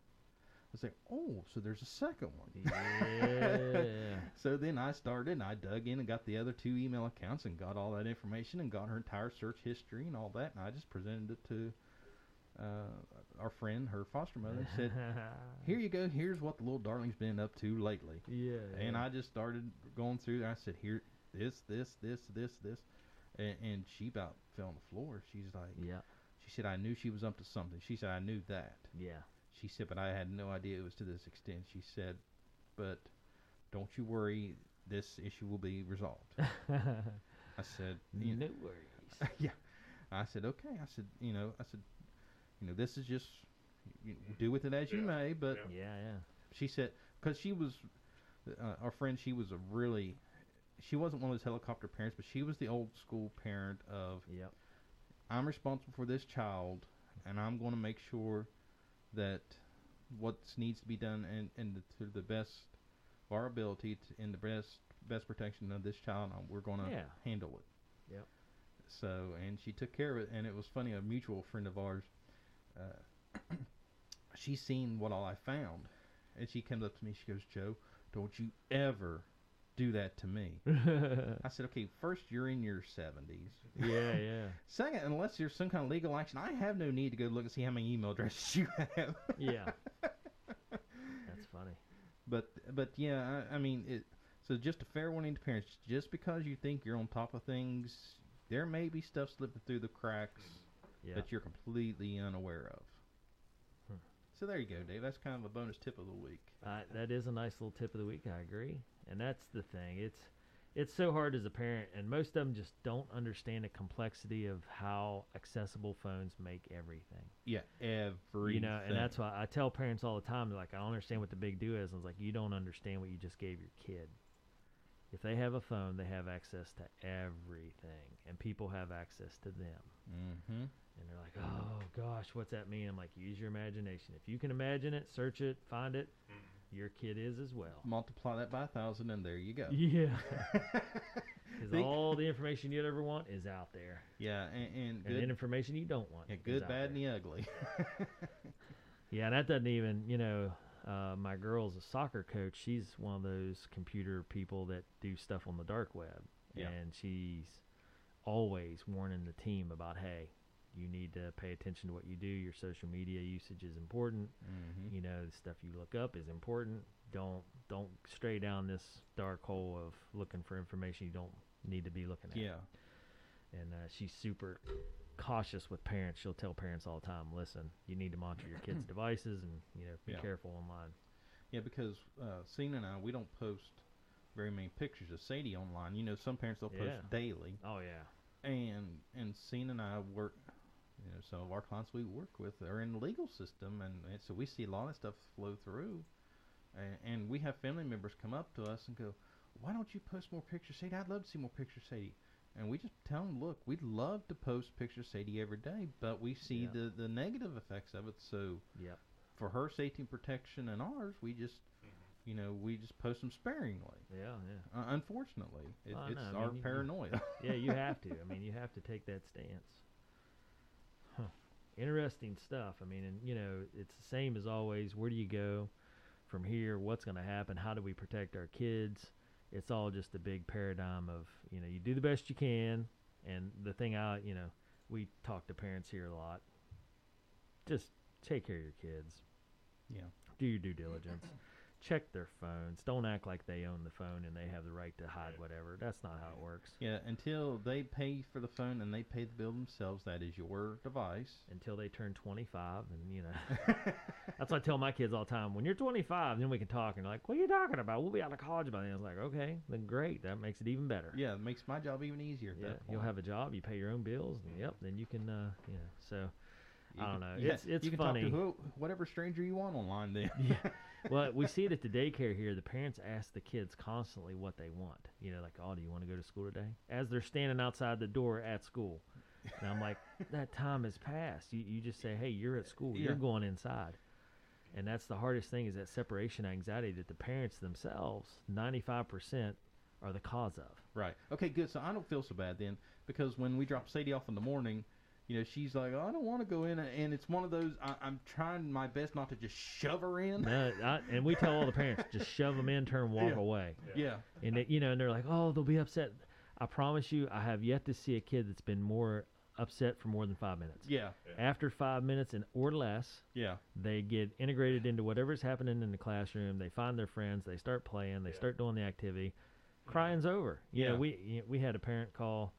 I was like, "Oh, so there's a second one." yeah. So then I started and I dug in and got the other two email accounts and got all that information and got her entire search history and all that and I just presented it to uh, our friend, her foster mother, and said, "Here you go. Here's what the little darling's been up to lately." Yeah. And yeah. I just started going through. I said, "Here, this, this, this, this, this," and, and she about fell on the floor. She's like, Yeah. she said, "I knew she was up to something." She said, "I knew that." Yeah. She said, but I had no idea it was to this extent. She said, but don't you worry, this issue will be resolved. I said, you no worries. yeah. I said, okay. I said, you know, I said, you know, this is just you do with it as you may. But Yeah. Yeah. Yeah. she said, because she was, uh, our friend, she was a really, she wasn't one of those helicopter parents, but she was the old school parent of Yep. I'm responsible for this child, and I'm going to make sure that what needs to be done and, and the, to the best of our ability to, in the best best protection of this child, uh, we're going to Yeah. handle it. Yep. So, and she took care of it, and it was funny. A mutual friend of ours, uh, she's seen what all I found, and she comes up to me. She goes, "Joe, don't you ever do that to me." I said, "Okay, first, you're in your 70s. yeah, yeah, Second, unless there's some kind of legal action, I have no need to go look and see how many email addresses you have. yeah. That's funny. but but yeah, I, I mean it. So just a fair warning to parents: just because you think you're on top of things, there may be stuff slipping through the cracks Yeah. that you're completely unaware of. Hmm. So there you go, Dave. That's kind of a bonus tip of the week. Uh, that is a nice little tip of the week. I agree, and that's the thing. It's it's so hard as a parent, and most of them just don't understand the complexity of how accessible phones make everything. Yeah, every You know, and that's why I tell parents all the time, like, I don't understand what the big deal is. I was like, you don't understand what you just gave your kid. If they have a phone, they have access to everything, and people have access to them. Mm-hmm. And they're like, oh gosh, what's that mean? I'm like, use your imagination. If you can imagine it, search it, find it, Mhm. Your kid is as well. Multiply that by a thousand, and there you go. Yeah. Because all the information you'd ever want is out there. yeah, and, and And good, then information you don't want. yeah, good, bad, and the ugly. Yeah, and that doesn't even, you know, uh, my girl's a soccer coach. She's one of those computer people that do stuff on the dark web. Yeah. And she's always warning the team about, hey, you need to pay attention to what you do. Your social media usage is important. mm-hmm. You know, the stuff you look up is important. Don't don't stray down this dark hole of looking for information you don't need to be looking at. Yeah, And uh, she's super cautious with parents. She'll tell parents all the time, listen, you need to monitor your kids' devices and, you know, be Yeah. careful online. yeah, because uh, Cena and I, we don't post very many pictures of Sadie online. You know, some parents they'll post Yeah. daily, Oh, yeah. and and Cena and I work. You know, some of our clients we work with are in the legal system, and, and so we see a lot of stuff flow through, and, and we have family members come up to us and go, "Why don't you post more pictures, Sadie? I'd love to see more pictures, Sadie." And we just tell them, "Look, we'd love to post pictures, Sadie, every day, but we see Yeah. the the negative effects of it. So Yep. for her safety and protection and ours, we just, you know, we just post them sparingly. Yeah, yeah. Uh, unfortunately, it, it's know, I our mean, you- paranoia. Yeah, you have to. I mean, you have to take that stance. Interesting stuff. I mean, and you know, it's the same as always. Where do you go from here? What's going to happen? How do we protect our kids? It's all just a big paradigm of you know, you do the best you can, and the thing I, you know, we talk to parents here a lot. Just take care of your kids. yeah. Do your due diligence. Check their phones. Don't act like they own the phone and they have the right to hide whatever. That's not how it works. Yeah, until they pay for the phone and they pay the bill themselves, that is your device. until they turn 25 and you know that's what i tell my kids all the time when you're 25 then we can talk and they're like what are you talking about we'll be out of college by then i was like okay then great that makes it even better yeah, it makes my job even easier. Yeah you'll have a job you pay your own bills and yep then you can uh you know so You I don't can- know. yeah, It's- it's you can funny. talk to who, whatever stranger you want online. Then yeah well we see it at the daycare here. The parents ask the kids constantly what they want. You know like oh do you want to go to school today? As they're standing outside the door at school. And i'm like that time has passed. You, you just say hey you're at school. You're going inside. And that's the hardest thing is that separation anxiety that the parents themselves 95% are the cause of. Right. Okay, good. So I don't feel so bad then because when we drop Sadie off in the morning. You know, she's like, oh, I don't want to go in, and it's one of those. I, I'm trying my best not to just shove her in. no, I, and we tell all the parents just shove them in turn walk Yeah. away yeah, yeah. and it, you know, and they're like, "Oh, they'll be upset." I promise you, I have yet to see a kid that's been more upset for more than five minutes. yeah, After five minutes and or less, yeah, they get integrated into whatever's happening in the classroom. They find their friends. They start playing. They Yeah. start doing the activity. Crying's over. You know, Yeah. we you know, we had a parent call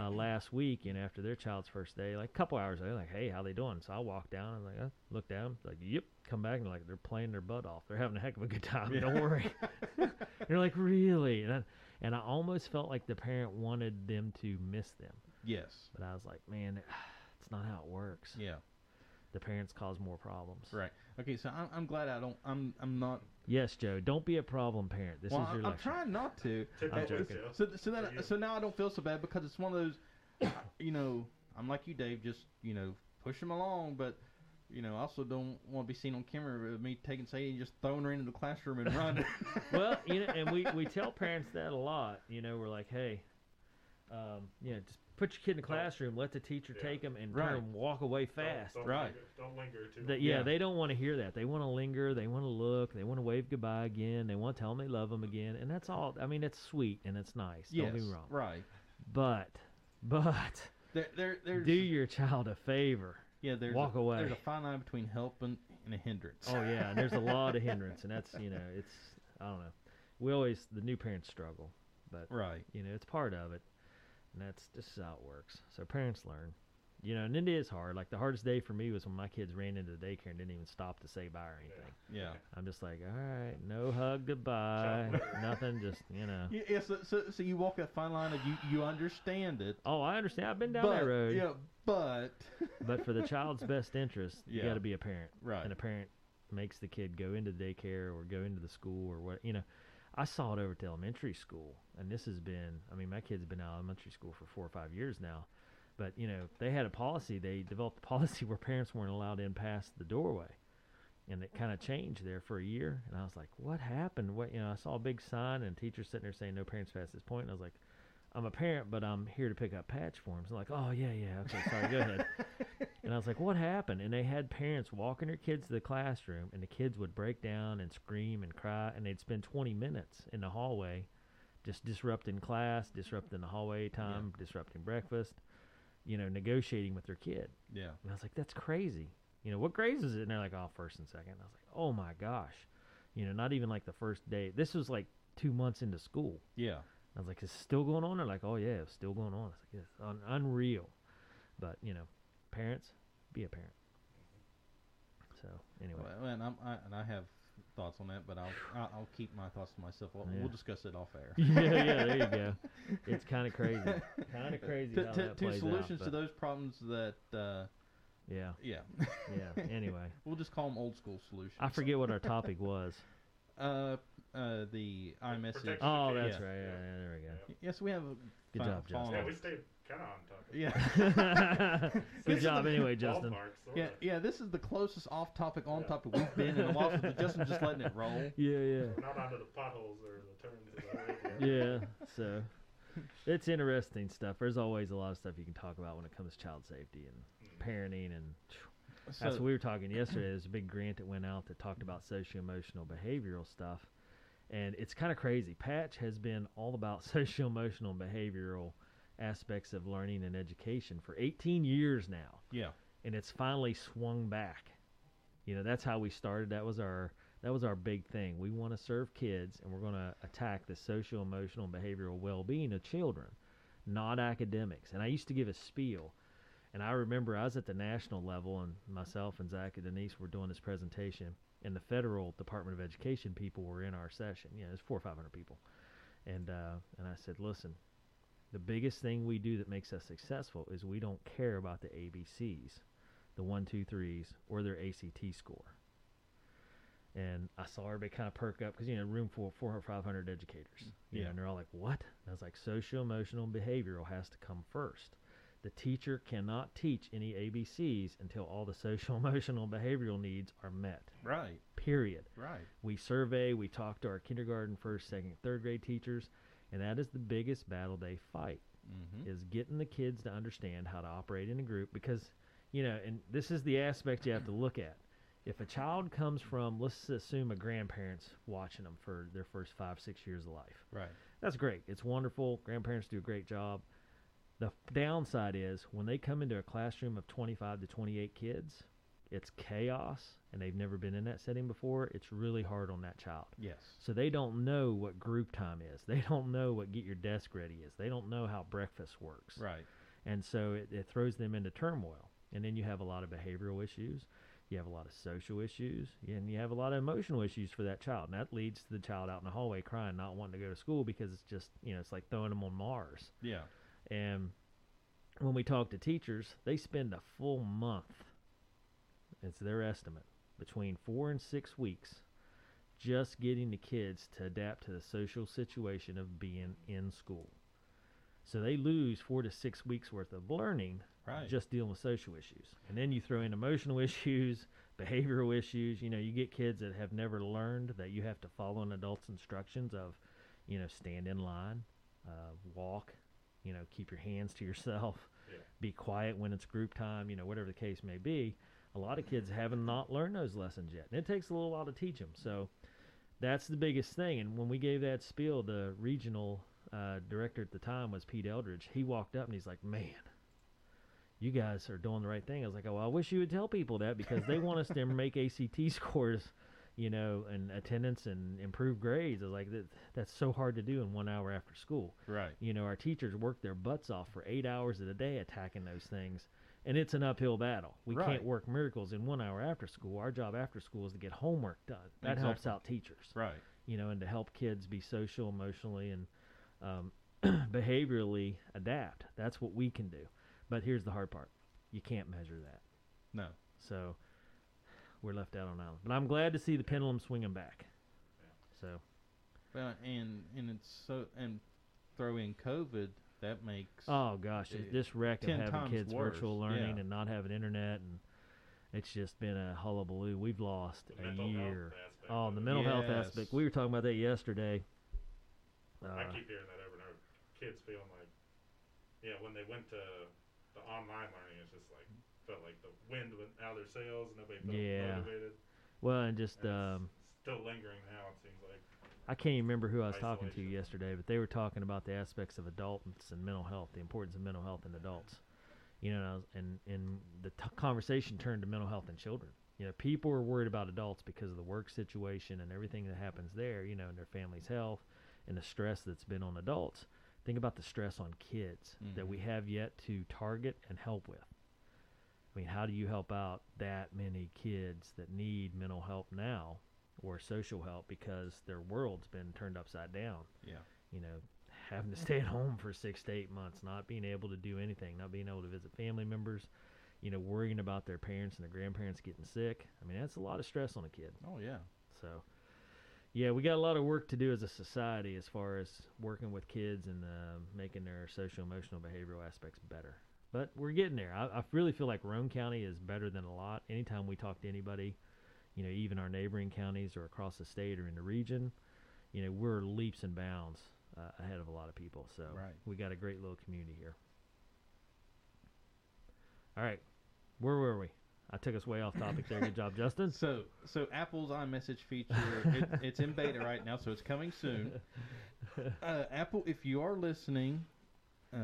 uh, last week, and after their child's first day, like a couple hours later, like, "Hey, how they doing?" So I walked down and like, I looked at them, like, "Yep." Come back and like they're playing their butt off. They're having a heck of a good time. Yeah. Don't worry. They're like, really? And I, and I almost felt like the parent wanted them to miss them, yes, but I was like, man, it's not how it works. yeah. The parents cause more problems. Right. Okay. So I'm, I'm glad I don't. I'm I'm not. Yes, Joe. Don't be a problem parent. This well, is your I'm, I'm lecture. trying not to. I'm joking. So so then so now I don't feel so bad because it's one of those. you know, I'm like you, Dave. Just you know, push them along, but. You know, I also don't want to be seen on camera with me taking Sadie and just throwing her into the classroom and running. well, you know, and we, we tell parents that a lot. You know, we're like, hey, um, you know, just put your kid in the classroom, let the teacher Yeah. take them, and Right. turn 'em walk away Don't- fast. Don't, Right. Linger, don't linger too That- much. yeah, Yeah. they don't want to hear that. They want to linger. They want to look. They want to wave goodbye again. They want to tell them they love them again, and that's all. I mean, it's sweet and it's nice. yes, Don't be wrong. right. But, but, There, there, there's do your child a favor. yeah. There's walk a, away. There's a fine line between help and, and a hindrance. Oh yeah, and there's a lot of hindrance, and that's you know, it's I don't know. We always the new parents struggle, but right. you know, it's part of it, and that's just how it works. So parents learn, you know, and it is hard. Like the hardest day for me was when my kids ran into the daycare and didn't even stop to say bye or anything. Yeah. I'm just like, all right, no hug, goodbye, nothing, just you know. Yeah, yeah so, so, so you walk that fine line of you, you understand it. Oh, I understand. I've been down but, that road, Yeah, but but for the child's best interest, you Yeah. got to be a parent. right. and a parent makes the kid go into daycare or go into the school or what you know i saw it over to elementary school and this has been i mean my kid's been out of elementary school for four or five years now but you know they had a policy they developed a policy where parents weren't allowed in past the doorway and it kind of changed there for a year and i was like what happened? What you know i saw a big sign and teachers sitting there saying no parents past this point and i was like i'm a parent but i'm here to pick up patch forms I'm like oh yeah yeah okay sorry go ahead and I was like, what happened? And they had parents walking their kids to the classroom, and the kids would break down and scream and cry, and they'd spend 20 minutes in the hallway just disrupting class, disrupting the hallway time, disrupting breakfast, you know, negotiating with their kid. yeah. And I was like, that's crazy. You know, what grades is it? And they're like, oh, first and second. And I was like, oh my gosh. You know, not even like the first day. This was like two months into school. Yeah. I was like, is it still going on? They're like, oh yeah, it's still going on. I was like, it's un- unreal. But you know, parents, be a parent. So anyway, Well, and I'm I, and I have thoughts on that, but I'll I'll, keep my thoughts to myself. We'll, Yeah. we'll discuss it off air. yeah, yeah, there you go. It's kind of crazy, kind of crazy T- t- two solutions out. to those problems that uh, yeah, yeah. yeah. Anyway, we'll just call them old school solutions. I forget what our topic was. Uh, uh, the iMessage. Protection. Oh, Yeah. that's right. Yeah, yeah, there we go. Yes, we have. A Good fo- job, Justin. Yeah, we stayed kind of on topic. Yeah. Good This is job, the anyway, Justin. Ballpark, sorta. Yeah, yeah. This is the closest off topic, on Yeah. topic we've been in a while. So Justin just letting it roll. Yeah, yeah. We're not onto the potholes or the turns of the radio. yeah so it's interesting stuff there's always a lot of stuff you can talk about when it comes to child safety and Mm. parenting and So, that's what we were talking yesterday there's a big grant that went out that talked about socio-emotional behavioral stuff and it's kind of crazy patch has been all about socio-emotional and behavioral aspects of learning and education for 18 years now yeah, and it's finally swung back. You know, that's how we started. That was our that was our big thing. We want to serve kids and we're going to attack the social, emotional, and behavioral well-being of children, not academics. And I used to give a spiel. And I remember I was at the national level and myself and Zach and Denise were doing this presentation and the federal Department of Education people were in our session. You know, there's four or five hundred people. And uh, and I said, listen, the biggest thing we do that makes us successful is we don't care about the ABCs, the one, two, threes, or their ACT score. And I saw everybody kind of perk up because you know room for four or five hundred educators. You know, Yeah. and they're all like, "What?" And I was like, "Social, emotional, and behavioral has to come first. The teacher cannot teach any ABCs until all the social, emotional, behavioral needs are met. right, Period." right. We survey, we talk to our kindergarten, first, second, third grade teachers, and that is the biggest battle they fight Mm-hmm. is getting the kids to understand how to operate in a group because you know and this is the aspect you have to look at if a child comes from let's assume a grandparent's watching them for their first five six years of life Right. that's great it's wonderful grandparents do a great job the downside is when they come into a classroom of 25 to 28 kids it's chaos and they've never been in that setting before it's really hard on that child Yes. so they don't know what group time is. They don't know what get your desk ready is. They don't know how breakfast works. Right. And so it, it throws them into turmoil. And then you have a lot of behavioral issues. You have a lot of social issues. And you have a lot of emotional issues for that child. And that leads to the child out in the hallway crying, not wanting to go to school because it's just, you know, it's like throwing them on Mars. Yeah. And when we talk to teachers, they spend a full month it's their estimate, between four and six weeks, just getting the kids to adapt to the social situation of being in school. So they lose four to six weeks worth of learning Right. just dealing with social issues. And then you throw in emotional issues, behavioral issues. You know, you get kids that have never learned that you have to follow an adult's instructions of, you know, stand in line, uh, walk, you know, keep your hands to yourself, Yeah. be quiet when it's group time, you know, whatever the case may be. A lot of kids haven't not learned those lessons yet. And it takes a little while to teach them. So that's the biggest thing. And when we gave that spiel, the regional uh, director at the time was Pete Eldridge. He walked up and he's like, man, you guys are doing the right thing. I was like, oh, well, I wish you would tell people that because they want us to make ACT scores, you know, and attendance and improve grades. I was like, that, that's so hard to do in one hour after school. Right. You know, our teachers work their butts off for eight hours of the day attacking those things, and it's an uphill battle. We Right. can't work miracles in one hour after school. Our job after school is to get homework done. That helps out teachers Right. you know, and to help kids be social, emotionally, and um, behaviorally adapt. That's what we can do. But here's the hard part: you can't measure that. No. So we're left out on island. But I'm glad to see the pendulum swinging back. So Well, and and it's so and throw in COVID that makes oh gosh, Eh, this wreck of having times kids virtual learning yeah. and not having internet and it's just been a hullabaloo. We've lost The a year. Oh, the it. mental health aspect. We were talking about that yesterday. I Uh, keep hearing that over and over. Kids feeling like, yeah, when they went to the online learning, it's just like felt like the wind went out of their sails. And nobody felt Yeah. motivated. well, and just And um, still lingering now. It seems like. I can't even remember who I was talking to yesterday, but they were talking about the aspects of adults and mental health, the importance of mental health in adults. You know, and, I was, and, and the t- conversation turned to mental health in children. You know, people are worried about adults because of the work situation and everything that happens there, you know, and their family's health and the stress that's been on adults. Think about the stress on kids that we Mhm. have yet to target and help with. I mean, how do you help out that many kids that need mental help now or social help because their world's been turned upside down? yeah. You know, having to stay at home for six to eight months, not being able to do anything, not being able to visit family members, you know, worrying about their parents and their grandparents getting sick. I mean, that's a lot of stress on a kid. Oh yeah. So, yeah, we got a lot of work to do as a society as far as working with kids and uh, making their social, emotional, behavioral aspects better. But we're getting there. I, I really feel like Roane County is better than a lot. Anytime we talk to anybody, you know, even our neighboring counties or across the state or in the region, you know, we're leaps and bounds uh, ahead of a lot of people. So Right. we got a great little community here. All right, where were we? I took us way off topic there. Good job, Justin. So so Apple's iMessage feature it, it's in beta right now, so it's coming soon. Uh, Apple, if you are listening, uh,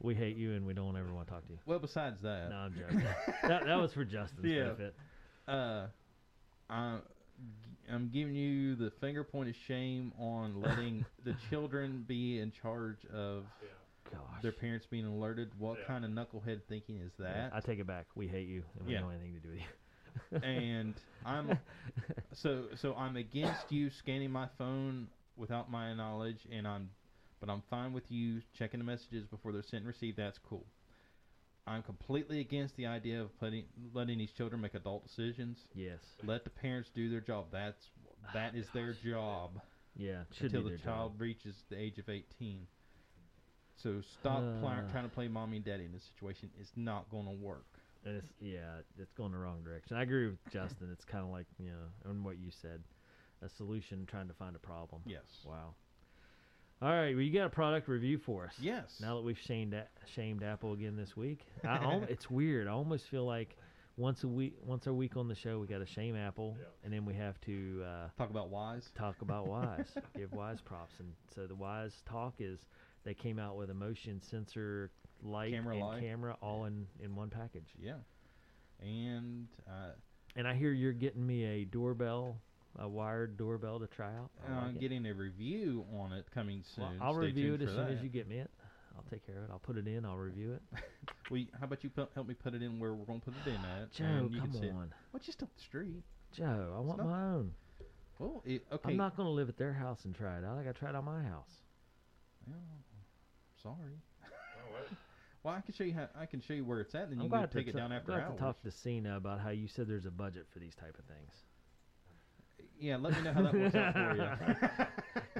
We hate you and we don't ever want to talk to you. well, besides that, No, I'm joking. that, that was for Justin's Yeah. benefit. uh, I, I'm giving you the finger point of shame on letting the children be in charge of Yeah. Gosh. their parents being alerted. What Yeah. kind of knucklehead thinking is that? I take it back. We hate you and we Yeah. don't anything to do with you. and I'm so so I'm against you scanning my phone without my knowledge, and I'm but I'm fine with you checking the messages before they're sent and received. That's cool. I'm completely against the idea of putting letting these children make adult decisions. yes. Let the parents do their job. That's that is their job Yeah. Should until the child job. reaches the age of 18. So stop Uh. trying to play mommy and daddy in this situation. It's not going to work. It's, yeah, it's going the wrong direction. I agree with Justin. It's kind of like, you know, and what you said a solution trying to find a problem. Yes. Wow. All right. Well, you got a product review for us. Yes. Now that we've shamed, shamed Apple again this week, I, al- it's weird. I almost feel like once a week, once a week on the show, we got to shame Apple, Yeah. and then we have to uh, Talk about Wyze. talk about Wyze, give Wyze props, and so the Wyze talk is they came out with a motion sensor light Camera and light. camera all in in one package. Yeah. And uh, And I hear you're getting me a doorbell, a wired doorbell to try out. I I'm like it. getting a review on it coming soon. Well, I'll Stay review it as soon as you get me it. I'll take care of it. I'll put it in. I'll review it. Well, how about you pu- help me put it in where we're going to put it in at? Joe, and you come can see it. on, Well, just up the street. Joe. I want not- my own. Well, it, okay. I'm not going to live at their house and try it out. I got to try it out my house. Well, sorry. Oh? Well, I can show you how. I can show you where it's at, and then I'm you can to take it ta- down after glad hours. to talk to Cena about how you said there's a budget for these type of things. Yeah, let me know how that works out for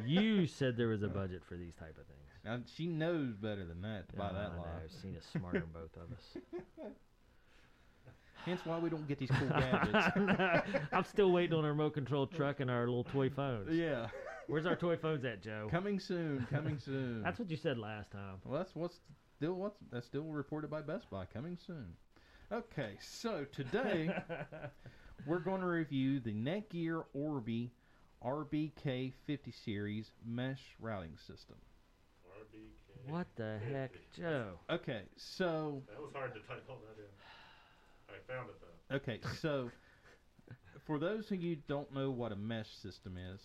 you. you said there was a budget for these type of things. Now, she knows better than that to buy Oh, that I've seen a smarter than both of us. Hence why we don't get these cool gadgets. I'm still waiting on our remote control truck and our little toy phones. yeah, Where's our toy phones at, Joe? coming soon. Coming soon. That's what you said last time. Well, that's what's still what's that's still reported by Best Buy. Coming soon. Okay, so today we're going to review the Netgear Orbi RBK 50 series mesh routing system. RBK. What the heck, Joe? Okay, so That was hard to type all that in. I found it though. okay, so for those of you who don't know what a mesh system is,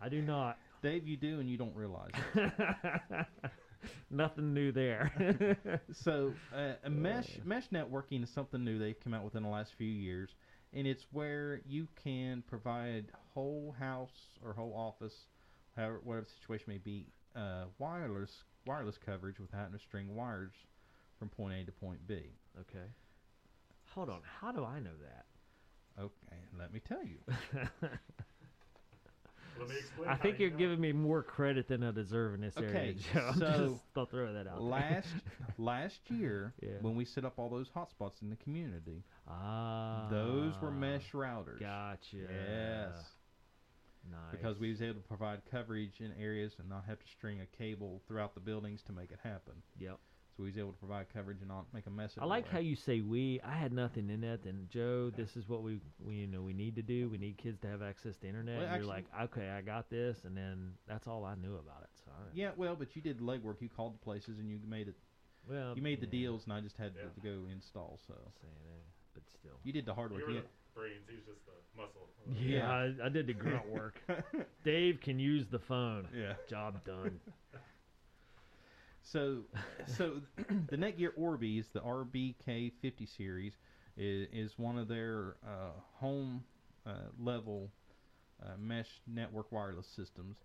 I do not. Dave, you do and you don't realize it. Nothing new there. So, uh, a mesh mesh networking is something new they've come out with in the last few years, and it's where you can provide whole house or whole office, however whatever the situation may be, uh, wireless wireless coverage without having to string wires from point A to point B. okay. Hold on. How do I know that? Okay, let me tell you. Let me explain. I think you you're giving me more credit than I deserve in this area, Okay, Joe. I'm so just, I'll throw that out. there. last last year, Yeah. when we set up all those hotspots in the community, ah, those were mesh routers. Gotcha. Yes. Nice. because we was able to provide coverage in areas and not have to string a cable throughout the buildings to make it happen. Yep. So he's able to provide coverage and not make a mess. I like how you say we. I had nothing in that. And Joe, this is what we, we you know we need to do. We need kids to have access to internet. Well, and you're actually- like, okay, I got this, and then that's all I knew about it. So I, Yeah, well, but you did legwork. You called the places and you made it. well, You made the deals, and I just had Yeah. to, to go install. So Saying that, but still. you did the hard work. You were Yeah. the brains. He's just the muscle. Yeah, I, I did the grunt work. Dave can use the phone. yeah. Job done. So, so the Netgear Orbis, the RBK50 series, is, is one of their uh, home uh, level uh, mesh network wireless systems,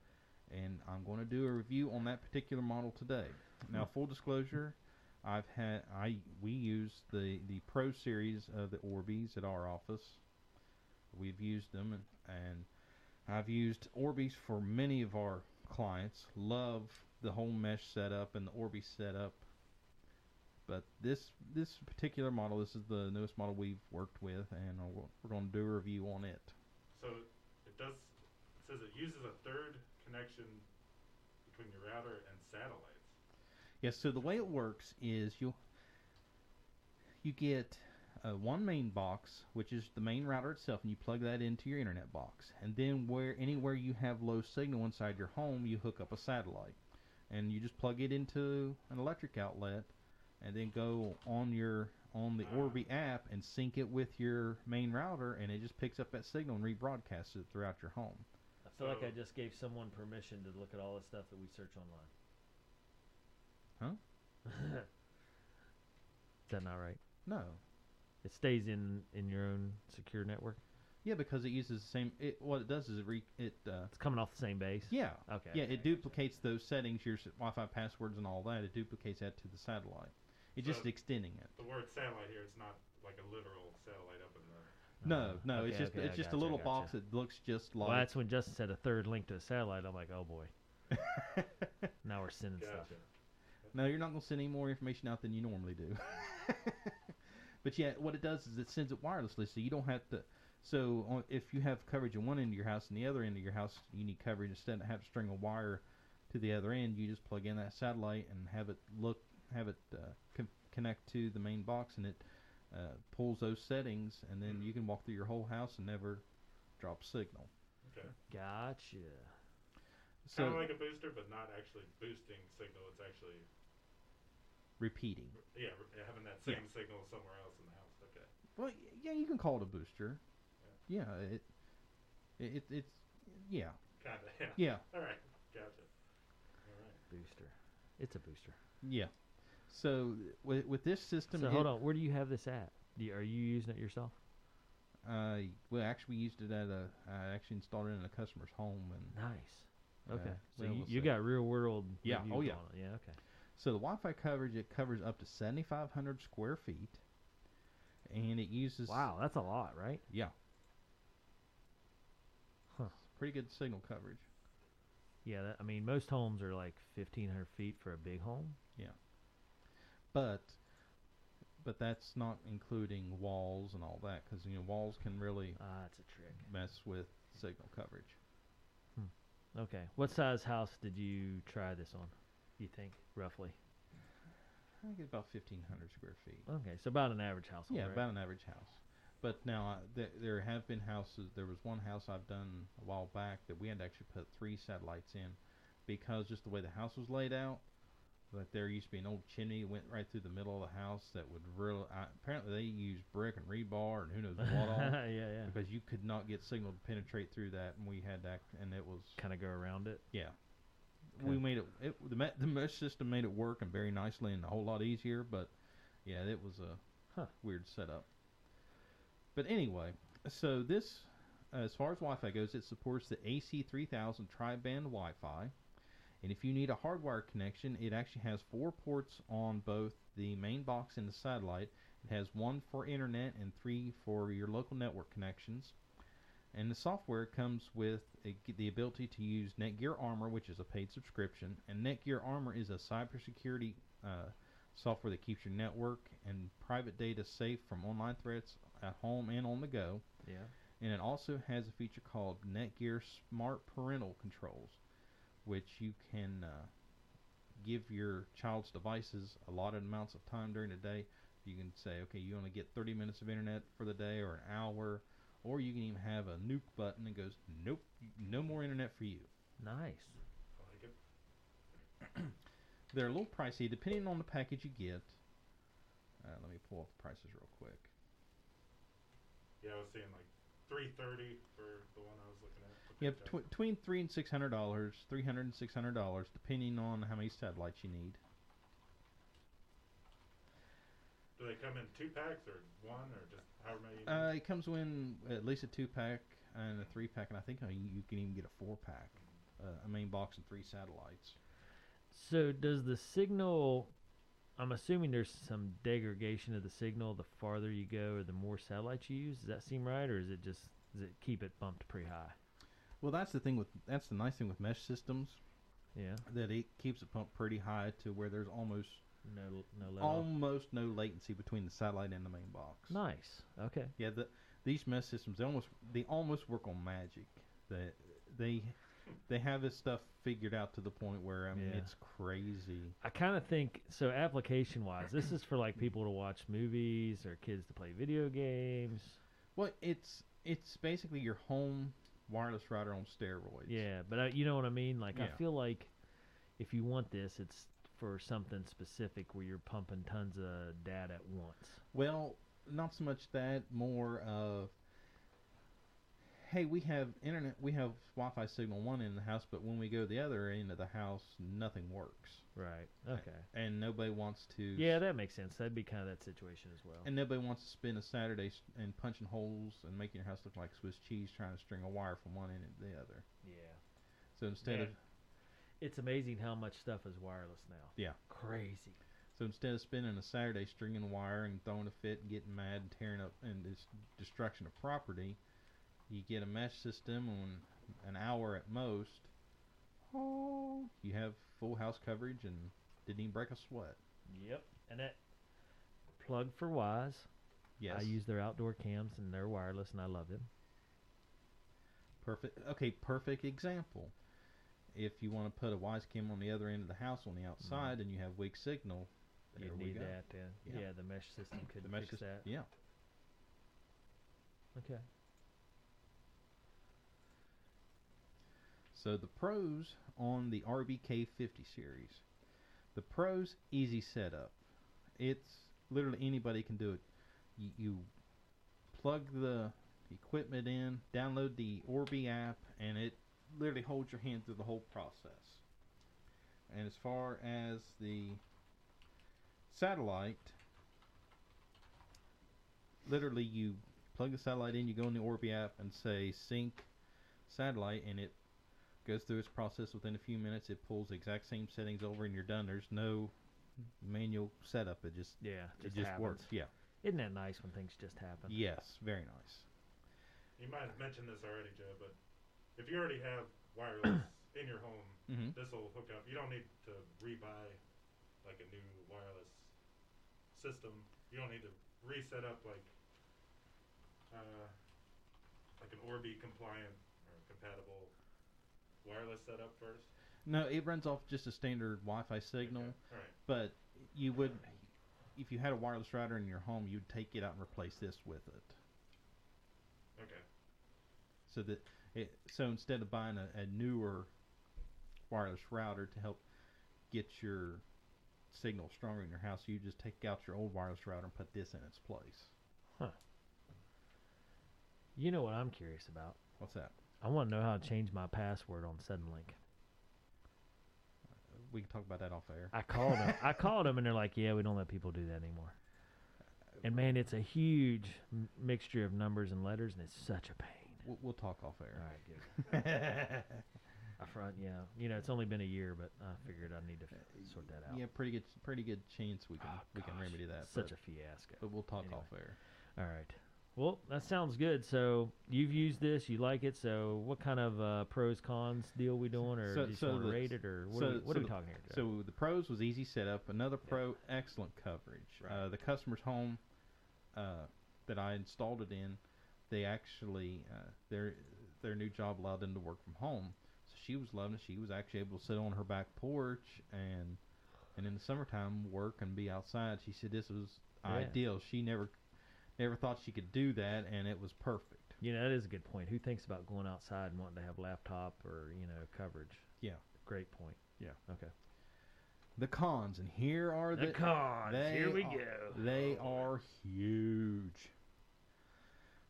and I'm going to do a review on that particular model today. Now, full disclosure, I've had I we use the the Pro series of the Orbis at our office. We've used them, and, and I've used Orbis for many of our clients. Love the whole mesh setup and the Orbi setup. But this this particular model, this is the newest model we've worked with, and we're- going to do a review on it. So it does. It says it uses a third connection between your router and satellites. Yes. so the way it works is you you get uh, one main box, which is the main router itself, and you plug that into your internet box. And then where anywhere you have low signal inside your home, you hook up a satellite, and you just plug it into an electric outlet, and then go on your on the Orbi app and sync it with your main router, and it just picks up that signal and rebroadcasts it throughout your home. I feel like I just gave someone permission to look at all the stuff that we search online. Huh? Is that not right? No. It stays in in your own secure network. Yeah, because it uses the same. It what it does is it re, it uh, It's coming off the same base. yeah Okay. Yeah, it duplicates those settings, your s- Wi-Fi passwords and all that. It duplicates that to the satellite. It's just So- extending it. The word satellite here, it's not like a literal satellite up in the. No, Uh, no, it's okay, just okay, it's I just gotcha, a little gotcha. box that looks just like. Well, like. that's when Justin said a third link to a satellite. I'm like, oh boy, now we're sending stuff. Gotcha. no, you're not gonna send any more information out than you normally do. but yeah, what it does is it sends it wirelessly, so you don't have to. So on, if you have coverage in one end of your house and the other end of your house, you need coverage instead of having to string a wire to the other end. You just plug in that satellite and have it look, have it uh, con- connect to the main box, and it uh, pulls those settings, and then you can walk through your whole house and never drop signal. Okay. Gotcha. So kind of like a booster, but not actually boosting signal. It's actually repeating. yeah, having that Yeah. same signal somewhere else in the house. Okay. Well, y- yeah, you can call it a booster. Yeah, it, it, it it's yeah, Kind of. Yeah. yeah, All right. Gotcha. All right. Booster. It's a booster. yeah. So with with this system, So it- hold on. Where do you have this at? Do you, are you using it yourself? Uh, well, actually, we used it at a. I actually installed it in a customer's home, and Nice. uh, Okay. so you, you got real world. Yeah, oh, yeah. on it. Yeah. Okay. So the Wi-Fi coverage it covers up to 7,500 square feet, and it uses Wow, that's a lot, right? yeah, Huh. Pretty good signal coverage. Yeah, that, I mean, most homes are like 1,500 feet for a big home. Yeah. But but that's not including walls and all that because you know walls can really Ah, that's a trick. mess with signal coverage. Okay. What size house did you try this on? You think roughly? I think it's about 1,500 square feet. Okay, so about an average household. Yeah, right? about an average house. But now I, th- there have been houses. There was one house I've done a while back that we had to actually put three satellites in because just the way the house was laid out. Like there used to be an old chimney that went right through the middle of the house that would really. I, apparently they used brick and rebar and who knows what all yeah, yeah. because you could not get signal to penetrate through that, and we had that, and it was Kind of go around it. yeah. We made it, it the, the mesh system made it work and very nicely and a whole lot easier, but yeah, it was a Huh. weird setup. But anyway, so this, as far as Wi-Fi goes, it supports the AC3000 tri-band Wi-Fi, and if you need a hardwire connection, it actually has four ports on both the main box and the satellite. It has one for internet and three for your local network connections. And the software comes with a, the ability to use Netgear Armor, which is a paid subscription. And Netgear Armor is a cybersecurity uh, software that keeps your network and private data safe from online threats at home and on the go. Yeah. And it also has a feature called Netgear Smart Parental Controls, which you can uh, give your child's devices allotted amounts of time during the day. You can say, okay, you only get 30 minutes of internet for the day or an hour, or you can even have a nuke button that goes, nope, no more internet for you. Nice. I like it. They're a little pricey depending on the package you get. Uh, let me pull up the prices real quick. Yeah, I was seeing like 330 for the one I was looking at. the Yeah, picture. tw- between three and six hundred dollars, three hundred and six hundred dollars, depending on how many satellites you need. Do they come in two packs or one or just however many? You? Uh, it comes in at least a two pack and a three pack, and I think uh, you, you can even get a four pack, uh, a main box and three satellites. So does the signal? I'm assuming there's some degradation of the signal the farther you go or the more satellites you use. Does that seem right, or is it just does it keep it bumped pretty high? Well, that's the thing with that's the nice thing with mesh systems Yeah. that it keeps it pumped pretty high to where there's almost No, no almost no latency between the satellite and the main box. Nice. Okay. Yeah, the, these mesh systems they almost they almost work on magic. That they they have this stuff figured out to the point where I mean Yeah. it's crazy. I kind of think so. Application wise, this is for like people to watch movies or kids to play video games. Well, it's it's basically your home wireless router on steroids. Yeah, but I, you know what I mean. Like I feel like if you want this, it's for something specific where you're pumping tons of data at once. Well, not so much that, more of hey, we have internet, we have Wi-Fi signal one end of the house, but when we go to the other end of the house, nothing works, Right. Okay. and nobody wants to. Yeah, that makes sense. That'd be kind of that situation as well. And nobody wants to spend a Saturday and punching holes and making your house look like Swiss cheese trying to string a wire from one end to the other. yeah. So instead of it's amazing how much stuff is wireless now. Yeah. Crazy. so instead of spending a Saturday stringing wire and throwing a fit and getting mad and tearing up and this destruction of property, you get a mesh system on an hour at most. Oh, you have full house coverage and didn't even break a sweat. Yep. And that plug for Wyze. Yes, I use their outdoor cams and they're wireless and I love them. perfect. Okay, perfect example. If you want to put a Wyze cam on the other end of the house on the outside and you have weak signal, You need that. Uh, Yeah. yeah. the mesh system could The mesh fix system- that. Yeah. Okay. So the pros on the RBK50 series. The pros easy setup. It's literally anybody can do it. You, you plug the equipment in, download the Orbi app, and it literally holds your hand through the whole process. And as far as the satellite, literally you plug the satellite in, you go in the Orbi app and say sync satellite, and it goes through its process within a few minutes. It pulls the exact same settings over, and you're done. There's no manual setup. It just Yeah, it just just happens. works. Yeah. Isn't that nice when things just happen? Yes. Very nice. You might have mentioned this already, Joe, but if you already have wireless in your home, Mm-hmm. this will hook up. You don't need to rebuy like a new wireless system. You don't need to reset up like uh, like an Orbi compliant or compatible wireless setup first. No, it runs off just a standard Wi-Fi signal. Okay. All right. But you would, if you had a wireless router in your home, you'd take it out and replace this with it. Okay. So that it, so instead of buying a, a newer wireless router to help get your signal stronger in your house, you just take out your old wireless router and put this in its place. Huh. You know what I'm curious about? What's that? I want to know how to change my password on Suddenlink. We can talk about that off air. I called them. I called them, and they're like, "Yeah, we don't let people do that anymore." And man, it's a huge m- mixture of numbers and letters, and it's such a pain. We'll, we'll talk off All air. right, good. I front, yeah. You know, it's only been a year, but I figured I need to f- sort that out. yeah, pretty good, pretty good chance we can Oh, we can gosh, remedy that. Such but, a fiasco. but we'll talk Anyway. off air. All right. Well, that sounds good. So you've used this, you like it. So what kind of uh, pros cons deal we doing, or So- just so want to rate it, or what so- are we, what so are we talking here? So the pros was easy setup. Another pro, excellent coverage. Right. Uh, the customer's home uh, that I installed it in, they actually uh, their their new job allowed them to work from home. So she was loving it. She was actually able to sit on her back porch and and in the summertime work and be outside. She said this was Yeah. ideal. She never never thought she could do that, and it was perfect. you know, that is a good point. Who thinks about going outside and wanting to have laptop or you know coverage? Yeah. Great point. Yeah. Okay. The cons, and here are The the, cons. Here we are- go. They are huge.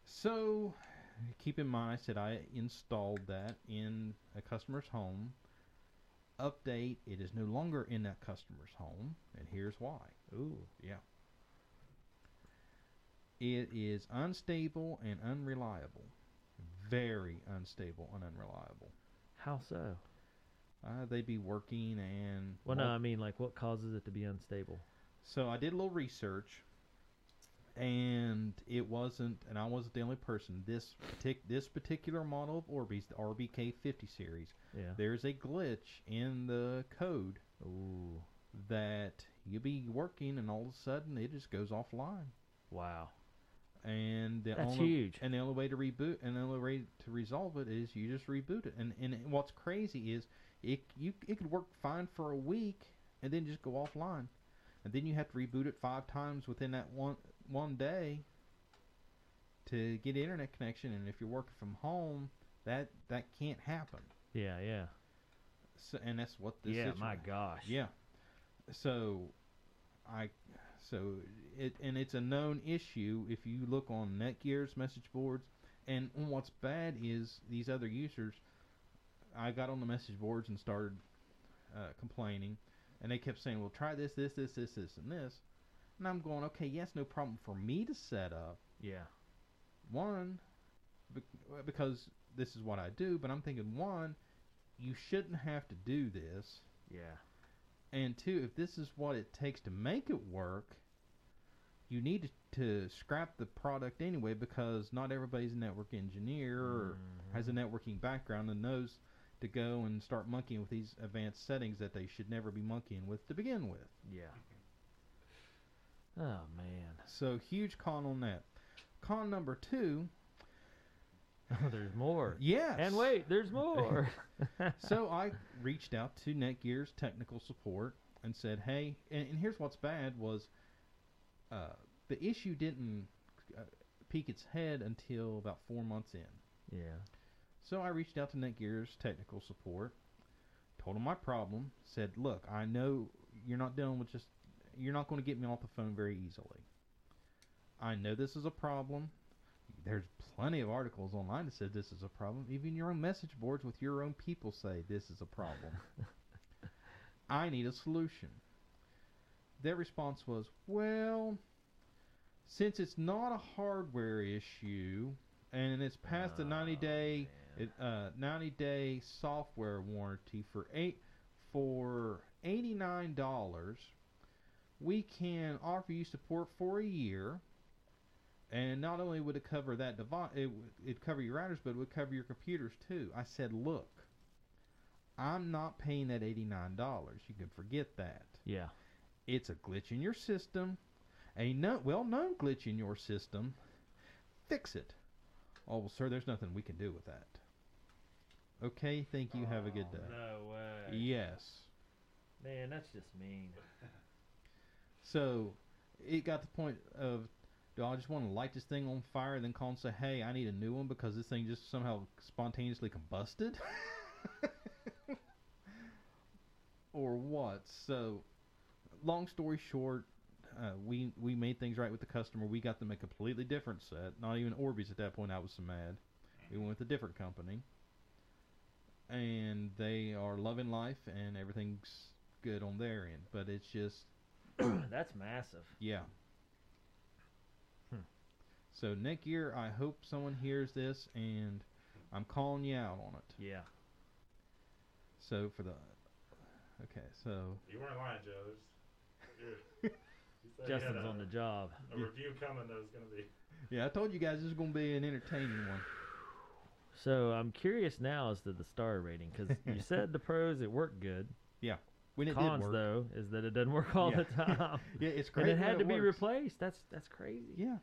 So, keep in mind, I said I installed that in a customer's home. Update, it is no longer in that customer's home, and here's why. Ooh. Yeah. It is unstable and unreliable. Very unstable and unreliable. How so? Uh, they be working and. Well, no, I mean, like, what causes it to be unstable? So I did a little research, and it wasn't, and I wasn't the only person. This partic- this particular model of Orbis, the RBK 50 series, Yeah. there's a glitch in the code Ooh. that you be working, and all of a sudden it just goes offline. Wow. And the That's only, huge. And the only way to reboot, and the only way to resolve it is you just reboot it. And and what's crazy is it you it could work fine for a week, and then just go offline, and then you have to reboot it five times within that one one day to get internet connection. And if you're working from home, that that can't happen. Yeah, yeah. So, and that's what this yeah, situa- my gosh. yeah. So, I, so it and it's a known issue if you look on Netgear's message boards. And what's bad is these other users. I got on the message boards and started uh, complaining, and they kept saying, "Well, try this, this, this, this, this, and this." And I'm going, "Okay, yes, no problem for me to set up Yeah. one bec- because this is what I do." But I'm thinking, one, you shouldn't have to do this. Yeah. And two, if this is what it takes to make it work, you need to, scrap the product anyway because not everybody's a network engineer or mm-hmm. has a networking background and knows to go and start monkeying with these advanced settings that they should never be monkeying with to begin with. Yeah. Oh man. So huge con on that. Con number two, there's more. yes. And wait, there's more. so I reached out to Netgear's technical support and said, "Hey," and, and here's what's bad was uh, the issue didn't uh, peek its head until about four months in. yeah. So I reached out to Netgear's technical support, told them my problem, said, "Look, I know you're not dealing with just you're not going to get me off the phone very easily. I know this is a problem. There's plenty of articles online that said this is a problem. Even your own message boards with your own people say this is a problem. I need a solution." Their response was, "Well, since it's not a hardware issue and it's past the 90 Oh, day it, uh, 90 day software warranty for eight for $89 we can offer you support for a year. And not only would it cover that device, it would it'd cover your routers, but it would cover your computers too. I said, look, I'm not paying that $89. You can forget that. Yeah. It's a glitch in your system, a no, well-known glitch in your system. Fix it. Oh, well, sir, there's nothing we can do with that. Okay, thank you. Have a good Oh, day. No way. Yes. Man, that's just mean. So it got the point of, do I just want to light this thing on fire and then call and say, hey, I need a new one because this thing just somehow spontaneously combusted? or what? So, long story short, uh, we we made things right with the customer. We got them a completely different set. Not even Orbis at that point. I was so mad. We went with a different company, and they are loving life, and everything's good on their end. But it's just that's massive. yeah. So year, I hope someone hears this, and I'm calling you out on it. Yeah. So for the okay, so You weren't lying, Joe. There's, you're, you said you had Justin's a, on the job. a review coming that was going to be. yeah, I told you guys this is going to be an entertaining one. So I'm curious now as to the star rating because you said the pros it worked good. When it Cons did work, though is that it doesn't work all Yeah. the time, yeah, it's and it when had to be works. replaced. That's that's crazy. Yeah,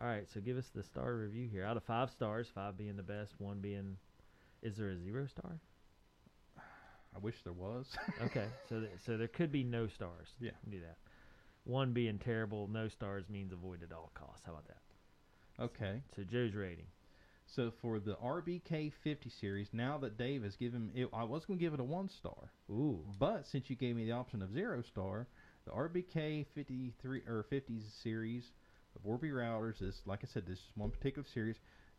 All right, so give us the star review here. Out of five stars, five being the best, one being. Is there a zero star? I wish there was. Okay, so th- so there could be no stars. Yeah. do that. One being terrible, no stars means avoid at all costs. How about that? okay, So Joe's rating. so for the RBK 50 series, now that Dave has given it, I was going to give it a one star. Ooh, But since you gave me the option of zero star, the RBK 53 or 50 series of Orbi routers is, like I said, this is one particular series,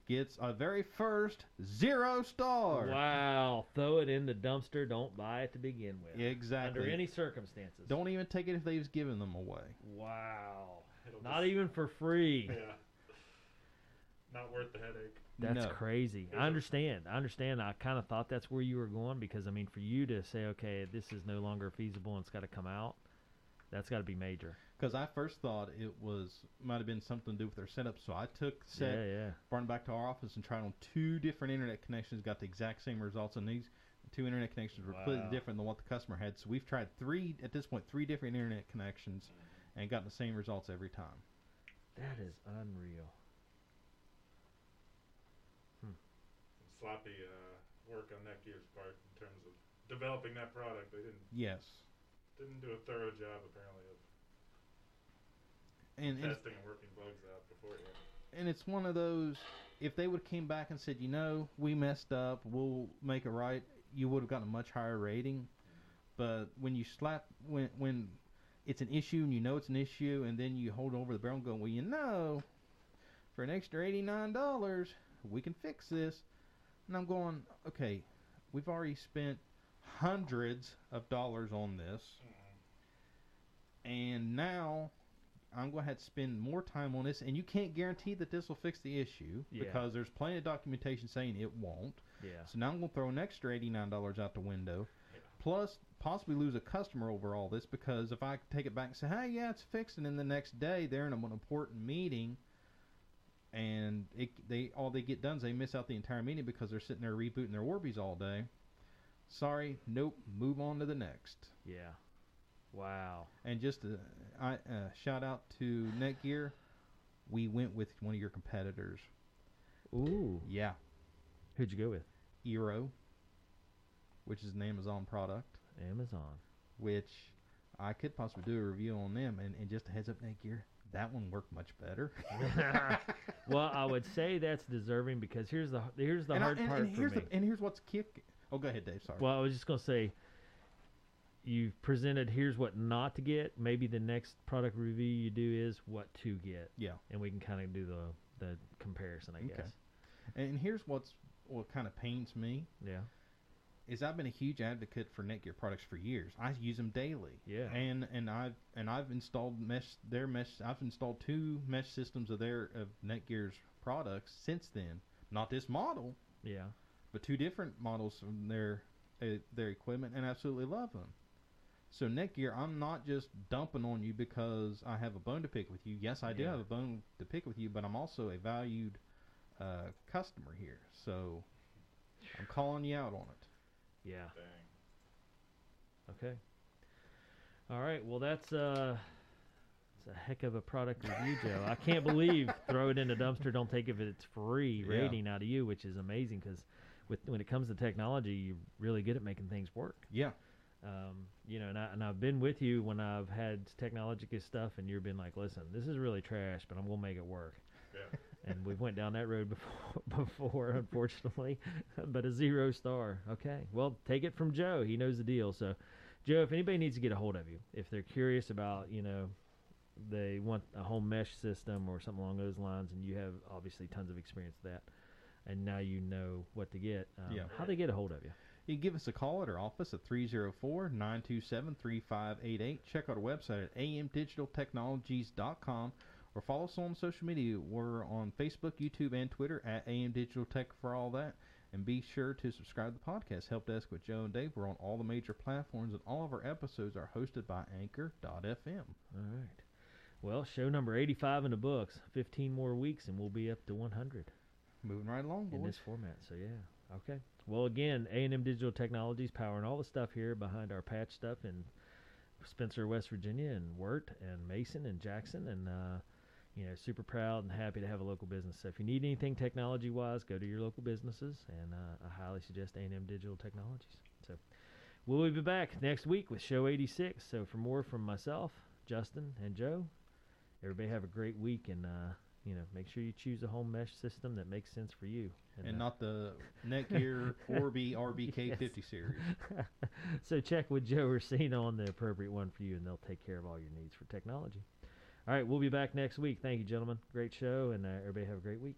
gets a very first zero star. wow! Throw it in the dumpster. Don't buy it to begin with. Exactly. Under any circumstances. Don't even take it if they've given them away. Wow. It'll Not just- even for free. Yeah. Not worth the headache. That's No. crazy. I understand. I understand. I kind of thought that's where you were going because I mean, for you to say, okay, this is no longer feasible and it's got to come out, that's got to be major. Because I first thought it was might have been something to do with their setup, so I took Yeah, set, yeah. brought it back to our office and tried on two different internet connections, got the exact same results, and these two internet connections were completely different than what the customer had. So we've tried three at this point, three different internet connections, and gotten the same results every time. That is unreal. Some sloppy uh, work on Netgear's part in terms of developing that product. They didn't Yes, didn't do a thorough job apparently of and and, testing and working bugs out beforehand. and it's one of those. If they would have came back and said, you know, we messed up, we'll make it right, you would have gotten a much higher rating. But when you slap when when it's an issue and you know it's an issue, and then you hold over the barrel and go, well, you know, for an extra eighty nine dollars, we can fix this. And I'm going, okay, we've already spent hundreds of dollars on this, mm-hmm. and now I'm going to have to spend more time on this, and you can't guarantee that this will fix the issue Yeah. because there's plenty of documentation saying it won't. Yeah. So now I'm going to throw an extra $89 out the window, Yeah. plus possibly lose a customer over all this because if I take it back and say, hey, yeah, it's fixed, and then the next day they're in an important meeting, and it, they all they get done is they miss out the entire meeting because they're sitting there rebooting their Orbis all day. Sorry, nope, move on to the next. Yeah. Wow. And just a I, uh, shout out to Netgear. We went with one of your competitors. Ooh. Yeah, Who'd you go with? Eero, which is an Amazon product, Amazon. which I could possibly do a review on them. And, and just a heads up, Netgear, that one worked much better. well, I would say that's deserving because here's the here's the and, I- hard and- part and for me. the and here's what's kick. Oh, go ahead, Dave. Sorry. Well, I was just gonna say, you've presented here's what not to get. Maybe the next product review you do is what to get, yeah. and we can kind of do the the comparison, I Okay. guess. And here's what's what kind of pains me Yeah. is I've been a huge advocate for Netgear products for years. I use them daily. Yeah. And and I've and I've installed mesh their mesh. I've installed two mesh systems of their of Netgear's products since then. Not this model, Yeah. But two different models from their uh, their equipment, and absolutely love them. So Netgear, I'm not just dumping on you because I have a bone to pick with you. Yes, I do Yeah. have a bone to pick with you, but I'm also a valued uh, customer here. So I'm calling you out on it. Yeah. Dang. Okay. All right. Well, that's uh, it's a heck of a product review, Joe. I can't believe throw it in the dumpster, don't take it if it's free Yeah. rating out of you, which is amazing because with when it comes to technology, you're really good at making things work. Yeah. Um, you know, and, I, and I've been with you when I've had technology stuff, and you've been like, "Listen, this is really trash, but I'm gonna make it work." Yeah. and we've went down that road before, before unfortunately, but a zero star. Okay, well, take it from Joe. He knows the deal. So, Joe, if anybody needs to get a hold of you, if they're curious about, you know, they want a home mesh system or something along those lines, and you have obviously tons of experience with that, and now you know what to get. Um, Yeah. How they get a hold of you? You can give us a call at our office at 304 927 3588. Check out our website at amdigitaltechnologies.com or follow us on social media. We're on Facebook, YouTube, and Twitter at AM Digital Tech for all that. And be sure to subscribe to the podcast, Help Desk with Joe and Dave. We're on all the major platforms, and all of our episodes are hosted by Anchor.fm. All right. Well, show number 85 in the books. 15 more weeks, and we'll be up to 100 Moving right along, in this format. So yeah, okay. Well, again, A&M Digital Technologies powering all the stuff here behind our patch stuff in Spencer, West Virginia, and Wirt, and Mason, and Jackson, and uh, you know, super proud and happy to have a local business. So if you need anything technology-wise, go to your local businesses, and uh, I highly suggest A&M Digital Technologies. So we'll be back next week with Show 86. So for more from myself, Justin, and Joe, everybody have a great week, and uh, you know, make sure you choose a home mesh system that makes sense for you, and uh, not the Netgear Orbi RBK fifty series. so check with Joe or Cena on the appropriate one for you, and they'll take care of all your needs for technology. All right, we'll be back next week. Thank you, gentlemen. Great show, and uh, everybody have a great week.